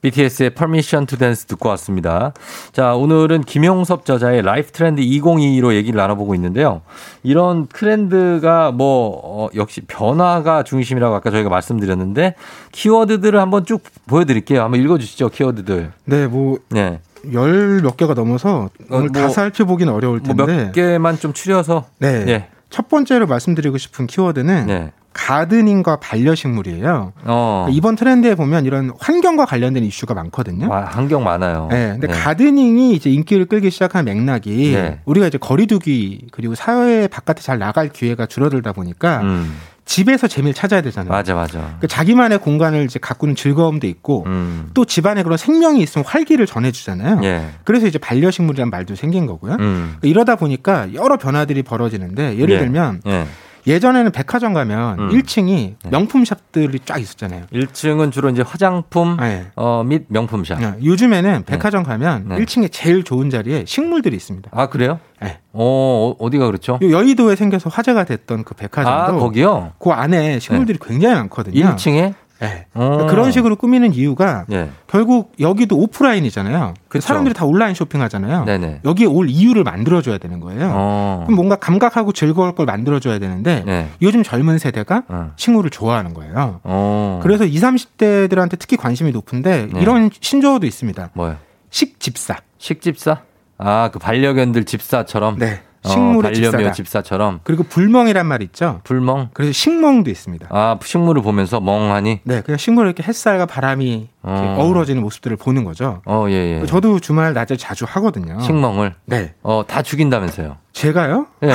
BTS의 Permission to Dance 듣고 왔습니다. 자, 오늘은 김용섭 저자의 life 트렌드 2022로 얘기를 나눠보고 있는데요. 이런 트렌드가 뭐, 어, 역시 변화가 중심이라고 아까 저희가 말씀드렸는데, 키워드들을 한번 쭉 보여드릴게요. 한번 읽어주시죠, 키워드들. 네, 뭐, 네. 열 몇 개가 넘어서 오늘 어, 다 뭐, 살펴보기는 어려울 텐데. 뭐 몇 개만 좀 추려서. 네. 예. 첫 번째로 말씀드리고 싶은 키워드는 네. 가드닝과 반려식물이에요. 어. 이번 트렌드에 보면 이런 환경과 관련된 이슈가 많거든요. 아, 환경 많아요. 네, 근데 네. 가드닝이 이제 인기를 끌기 시작한 맥락이 네. 우리가 이제 거리두기 그리고 사회 바깥에 잘 나갈 기회가 줄어들다 보니까 음. 집에서 재미를 찾아야 되잖아요. 맞아, 맞아. 그러니까 자기만의 공간을 이제 가꾸는 즐거움도 있고 음. 또 집안에 그런 생명이 있으면 활기를 전해주잖아요. 예. 그래서 이제 반려식물이라는 말도 생긴 거고요. 음. 이러다 보니까 여러 변화들이 벌어지는데 예를 예. 들면 예. 예전에는 백화점 가면 음. 1층이 명품샵들이 쫙 있었잖아요. 1층은 주로 이제 화장품 네. 어, 및 명품샵. 어, 요즘에는 백화점 가면 네. 1층에 제일 좋은 자리에 식물들이 있습니다. 아, 그래요? 네. 어, 어디가 그렇죠? 요 여의도에 생겨서 화제가 됐던 그 백화점도 아, 거기요? 그 안에 식물들이 굉장히 많거든요. 1층에? 네. 어. 그런 식으로 꾸미는 이유가 예. 결국 여기도 오프라인이잖아요. 그쵸. 사람들이 다 온라인 쇼핑하잖아요. 네네. 여기에 올 이유를 만들어줘야 되는 거예요. 어. 그럼 뭔가 감각하고 즐거울 걸 만들어줘야 되는데 네. 요즘 젊은 세대가 어. 식물을 좋아하는 거예요. 어. 그래서 20, 30대들한테 특히 관심이 높은데 네. 이런 신조어도 있습니다. 뭐요? 식집사. 식집사? 아, 그 반려견들 집사처럼? 네. 어, 식물의 반려묘 집사다. 집사처럼? 그리고 불멍이란 말 있죠. 불멍? 그래서 식멍도 있습니다. 아, 식물을 보면서 멍하니? 네, 그냥 식물을 이렇게 햇살과 바람이 어. 어우러지는 모습들을 보는 거죠. 어, 예, 예. 저도 주말 낮에 자주 하거든요. 식멍을? 네. 어, 다 죽인다면서요? 제가요? 예.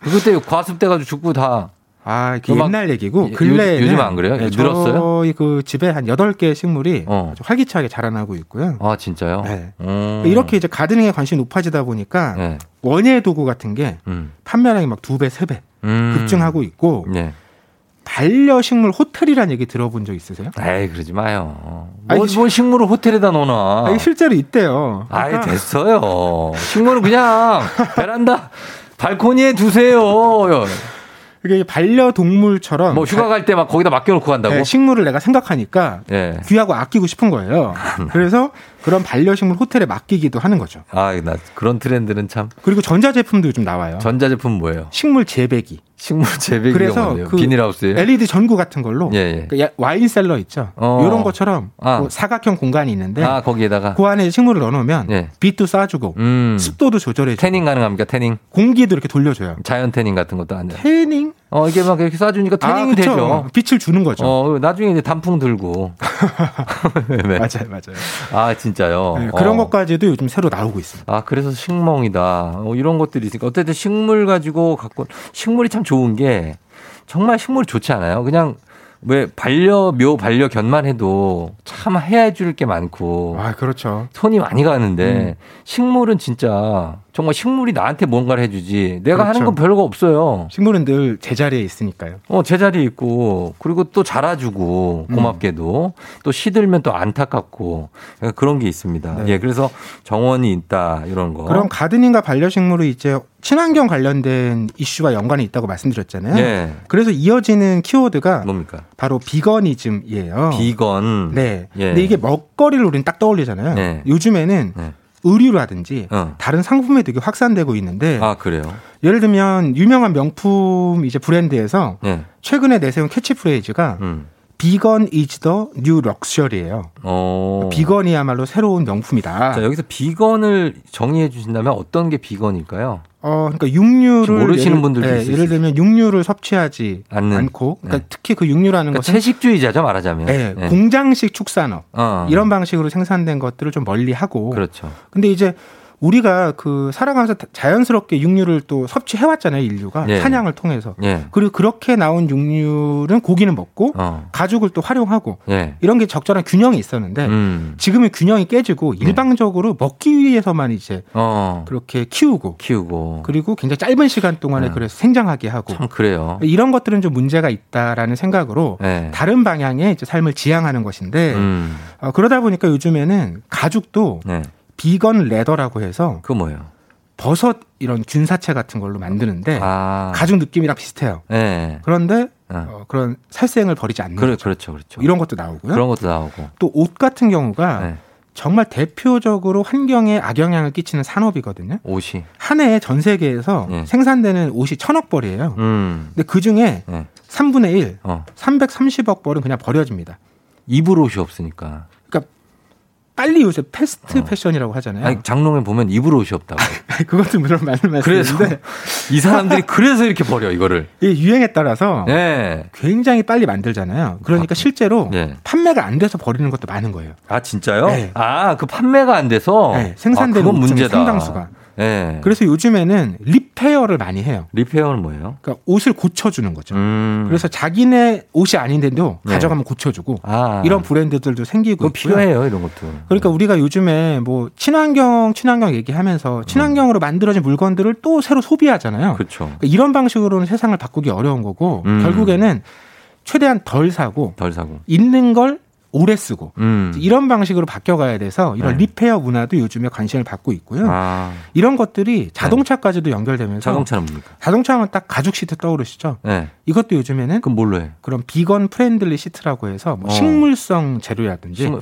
그때 과습돼가지고 죽고 다. 아, 그 음악- 옛날 얘기고 요- 근래에는 요즘 안 그래요? 네, 늘었어요? 저희 그 집에 한 8개의 식물이 어. 활기차게 자라나고 있고요. 아, 진짜요? 네. 음. 이렇게 이제 가드닝에 관심이 높아지다 보니까 네. 원예 도구 같은 게 음. 판매량이 막 두 배, 세배 음. 급증하고 있고 네. 반려식물 호텔이라는 얘기 들어본 적 있으세요? 에이, 그러지 마요. 뭐, 아니, 뭐 식물을 호텔에다 놓나. 아, 이게 실제로 있대요. 아이, 그러니까 됐어요. 식물은 그냥 베란다, 발코니에 두세요. 이게 반려동물처럼 뭐 휴가 갈 때 막 거기다 맡겨놓고 간다고? 네, 식물을 내가 생각하니까 예. 귀하고 아끼고 싶은 거예요. 그래서 그런 반려식물 호텔에 맡기기도 하는 거죠. 아, 나 그런 트렌드는 참. 그리고 전자제품도 좀 나와요. 전자제품 뭐예요? 식물 재배기. 식물 재배기가 그래서 뭔데요? 그 비닐하우스예요? LED 전구 같은 걸로 예, 예. 그 야- 와인 셀러 있죠. 어. 이런 것처럼 아. 뭐 사각형 공간이 있는데 아, 거기에다가 그 안에 식물을 넣어놓으면 예. 빛도 쏴주고 음. 습도도 조절해주고 태닝 가능합니까? 태닝? 공기도 이렇게 돌려줘요. 자연 태닝 같은 것도 안 돼요. 태닝? 어, 이게 막 이렇게 쏴주니까 태닝이 아. 되죠. 빛을 주는 거죠. 어, 나중에 이제 단풍 들고. 네. 맞아요, 맞아요. 아, 진짜 요? 네, 그런 어. 것까지도 요즘 새로 나오고 있습니다. 아, 그래서 식멍이다. 어, 이런 것들이 있으니까. 어쨌든 식물 가지고 갖고, 식물이 참 좋은 게, 정말 식물이 좋지 않아요? 그냥, 왜, 반려묘, 반려견만 해도 참 해야 줄 게 많고. 아, 그렇죠. 손이 많이 가는데, 음. 식물은 진짜, 정말 식물이 나한테 뭔가를 해주지. 내가 그렇죠. 하는 건 별거 없어요. 식물은 늘 제자리에 있으니까요. 어, 제자리에 있고, 그리고 또 자라주고, 음. 고맙게도, 또 시들면 또 안타깝고, 그런 게 있습니다. 네. 예, 그래서 정원이 있다, 이런 거. 그럼 가드닝과 반려식물이 이제 친환경 관련된 이슈와 연관이 있다고 말씀드렸잖아요. 예. 그래서 이어지는 키워드가 뭡니까? 바로 비거니즘이에요. 비건. 네. 예. 근데 이게 먹거리를 우리는 딱 떠올리잖아요. 네. 요즘에는 네. 의류라든지 어. 다른 상품에 되게 확산되고 있는데 아, 그래요? 예를 들면 유명한 명품 이제 브랜드에서 예. 최근에 내세운 캐치프레이즈가 음. 비건 the new luxury예요. 어. 비건이야말로 새로운 명품이다. 자, 여기서 비건을 정의해 주신다면 어떤 게 비건일까요? 어, 그러니까 육류를 모르시는 예를- 분들도 예, 예를 수 들면 육류를 섭취하지 않는. 않고, 그러니까 네. 특히 그 육류라는 그러니까 것은 채식주의자죠, 말하자면. 예, 예. 공장식 축산업 어. 이런 방식으로 생산된 것들을 좀 멀리하고. 그렇죠. 근데 이제 우리가 그 살아가면서 다- 자연스럽게 육류를 또 섭취해 왔잖아요, 인류가 예. 사냥을 통해서. 예. 그리고 그렇게 나온 육류는 고기는 먹고 어. 가죽을 또 활용하고 예. 이런 게 적절한 균형이 있었는데 음. 지금은 균형이 깨지고 네. 일방적으로 먹기 위해서만 이제 어. 그렇게 키우고 키우고. 그리고 굉장히 짧은 시간 동안에 네. 그래서 생장하게 하고 참 그래요. 이런 것들은 좀 문제가 있다라는 생각으로 예. 다른 방향의 이제 삶을 지향하는 것인데 음. 어, 그러다 보니까 요즘에는 가죽도 네. 비건 레더라고 해서 그거 뭐예요? 버섯 이런 균사체 같은 걸로 만드는데 아. 가죽 느낌이랑 비슷해요. 예. 그런데 어. 어, 그런 살생을 버리지 않는 그래. 그렇죠, 그렇죠. 이런 것도 나오고요. 그런 것도 나오고. 또 옷 같은 경우가 네. 정말 대표적으로 환경에 악영향을 끼치는 산업이거든요. 옷이. 한 해에 전 세계에서 네. 생산되는 옷이 천억 벌이에요. 음. 근데 그 중에 네. 3분의 1, 어. 330억 벌은 그냥 버려집니다. 입을 옷이 없으니까. 빨리 요새 패스트 패션이라고 하잖아요. 어. 아니, 장롱에 보면 입을 옷이 없다고. 그것도 물론 맞는 말씀인데 이 사람들이 그래서 이렇게 버려, 이거를. 이 유행에 따라서 예. 굉장히 빨리 만들잖아요. 그러니까 실제로 예. 판매가 안 돼서 버리는 것도 많은 거예요. 아, 진짜요? 네. 아, 그 판매가 안 돼서? 네, 생산되는 아, 문제다. 상당수가. 예. 그래서 요즘에는 repair를 많이 해요. repair는 뭐예요? 그러니까 옷을 고쳐주는 거죠. 음. 그래서 자기네 옷이 아닌데도 네. 가져가면 고쳐주고 아. 이런 브랜드들도 생기고. 필요해요, 이런 것도. 그러니까 우리가 요즘에 뭐 친환경 친환경 얘기하면서 친환경으로 만들어진 물건들을 또 새로 소비하잖아요. 그렇죠. 그러니까 이런 방식으로는 세상을 바꾸기 어려운 거고 음. 결국에는 최대한 덜 사고 덜 사고. 있는 걸 오래 쓰고 음. 이런 방식으로 바뀌어가야 돼서 이런 네. repair 문화도 요즘에 관심을 받고 있고요. 아. 이런 것들이 자동차까지도 연결되면서 자동차는 뭡니까? 자동차하면 딱 가죽 시트 떠오르시죠? 네. 이것도 요즘에는 그럼 뭘로 해? 그런 비건 friendly 시트라고 해서 뭐 어. 식물성 재료라든지 식물-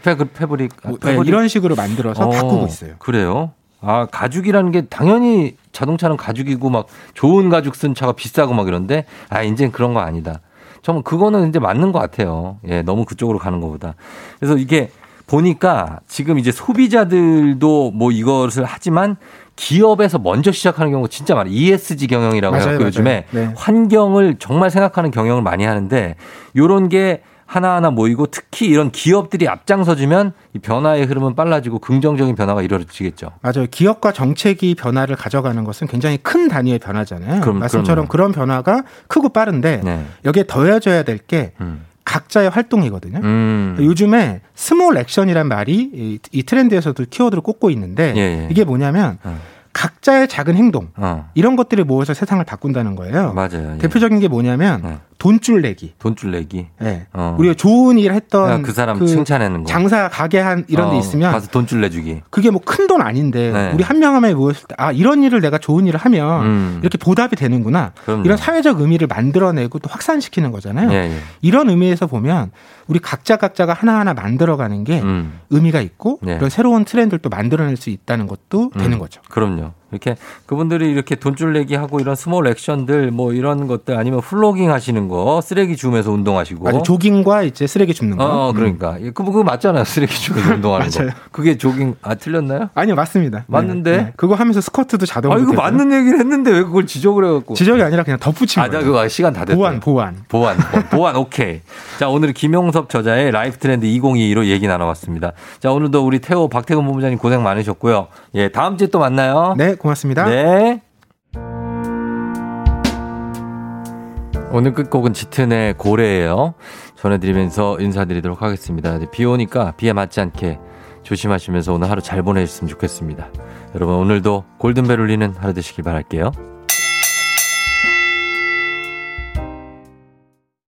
아, 뭐, 네? 이런 식으로 만들어서 어, 바꾸고 있어요. 그래요? 아, 가죽이라는 게 당연히 자동차는 가죽이고 막 좋은 가죽 쓴 차가 비싸고 막 이런데 아, 이젠 그런 거 아니다. 정말 그거는 이제 맞는 것 같아요. 예, 너무 그쪽으로 가는 것보다. 그래서 이게 보니까 지금 이제 소비자들도 뭐 이것을 하지만 기업에서 먼저 시작하는 경우가 진짜 많아요. ESG 경영이라고 해서 맞아요. 요즘에 네. 환경을 정말 생각하는 경영을 많이 하는데 요런 게 하나하나 모이고 특히 이런 기업들이 앞장서주면 이 변화의 흐름은 빨라지고 긍정적인 변화가 이루어지겠죠. 맞아요. 기업과 정책이 변화를 가져가는 것은 굉장히 큰 단위의 변화잖아요. 그럼- 말씀처럼 그럼요. 그런 변화가 크고 빠른데 네. 여기에 더해져야 될게 음. 각자의 활동이거든요. 음. 요즘에 small action이란 말이 이, 이 트렌드에서도 키워드를 꼽고 있는데 예, 예. 이게 뭐냐면 어. 각자의 작은 행동 어. 이런 것들을 모여서 세상을 바꾼다는 거예요. 맞아요. 예. 대표적인 게 뭐냐면 네. 돈쭐 내기. 돈쭐 내기. 예. 어. 우리가 좋은 일 했던 아, 그 사람 칭찬하는 거. 장사 가게 한 이런 데 어, 있으면 가서 돈쭐 내주기. 그게 뭐 큰 돈 아닌데 네. 우리 한 명 한 명이 모였을 때 아 이런 일을 내가 좋은 일을 하면 음. 이렇게 보답이 되는구나 그럼요. 이런 사회적 의미를 만들어내고 또 확산시키는 거잖아요. 예, 예. 이런 의미에서 보면 우리 각자 각자가 하나하나 만들어가는 게 음. 의미가 있고 네. 이런 새로운 트렌드를 또 만들어낼 수 있다는 것도 음. 되는 거죠. 그럼요. 이렇게 그분들이 이렇게 돈쭐 내기 하고 이런 small action들 뭐 이런 것들 아니면 플로깅 하시는 거 쓰레기 주우면서 운동하시고 아니, 조깅과 이제 쓰레기 줍는 거. 어, 음. 그러니까. 예, 그거, 그거 맞잖아요. 쓰레기 주우면서 운동하는 거. 맞아요. 그게 조깅, 아, 틀렸나요? 아니요, 맞습니다. 맞는데? 네, 네. 그거 하면서 스쿼트도 자동으로. 아, 이거 되고요. 맞는 얘기를 했는데 왜 그걸 지적을 해 갖고. 지적이 아니라 그냥 덧붙인 아, 나 거예요. 그거 시간 다 됐다. 보완, 보완. 보완, 보완, 보완, 오케이. 자, 오늘 김용섭 저자의 라이프 트렌드 2022로 얘기 나눠봤습니다. 자, 오늘도 우리 태호, 박태근 본부장님 고생 많으셨고요. 예, 다음 주에 또 만나요. 네, 고맙습니다. 네. 오늘 끝곡은 짙은의 고래예요. 전해드리면서 인사드리도록 하겠습니다. 비 오니까 비에 맞지 않게 조심하시면서 오늘 하루 잘 보내셨으면 좋겠습니다. 여러분 오늘도 골든벨 울리는 하루 되시길 바랄게요.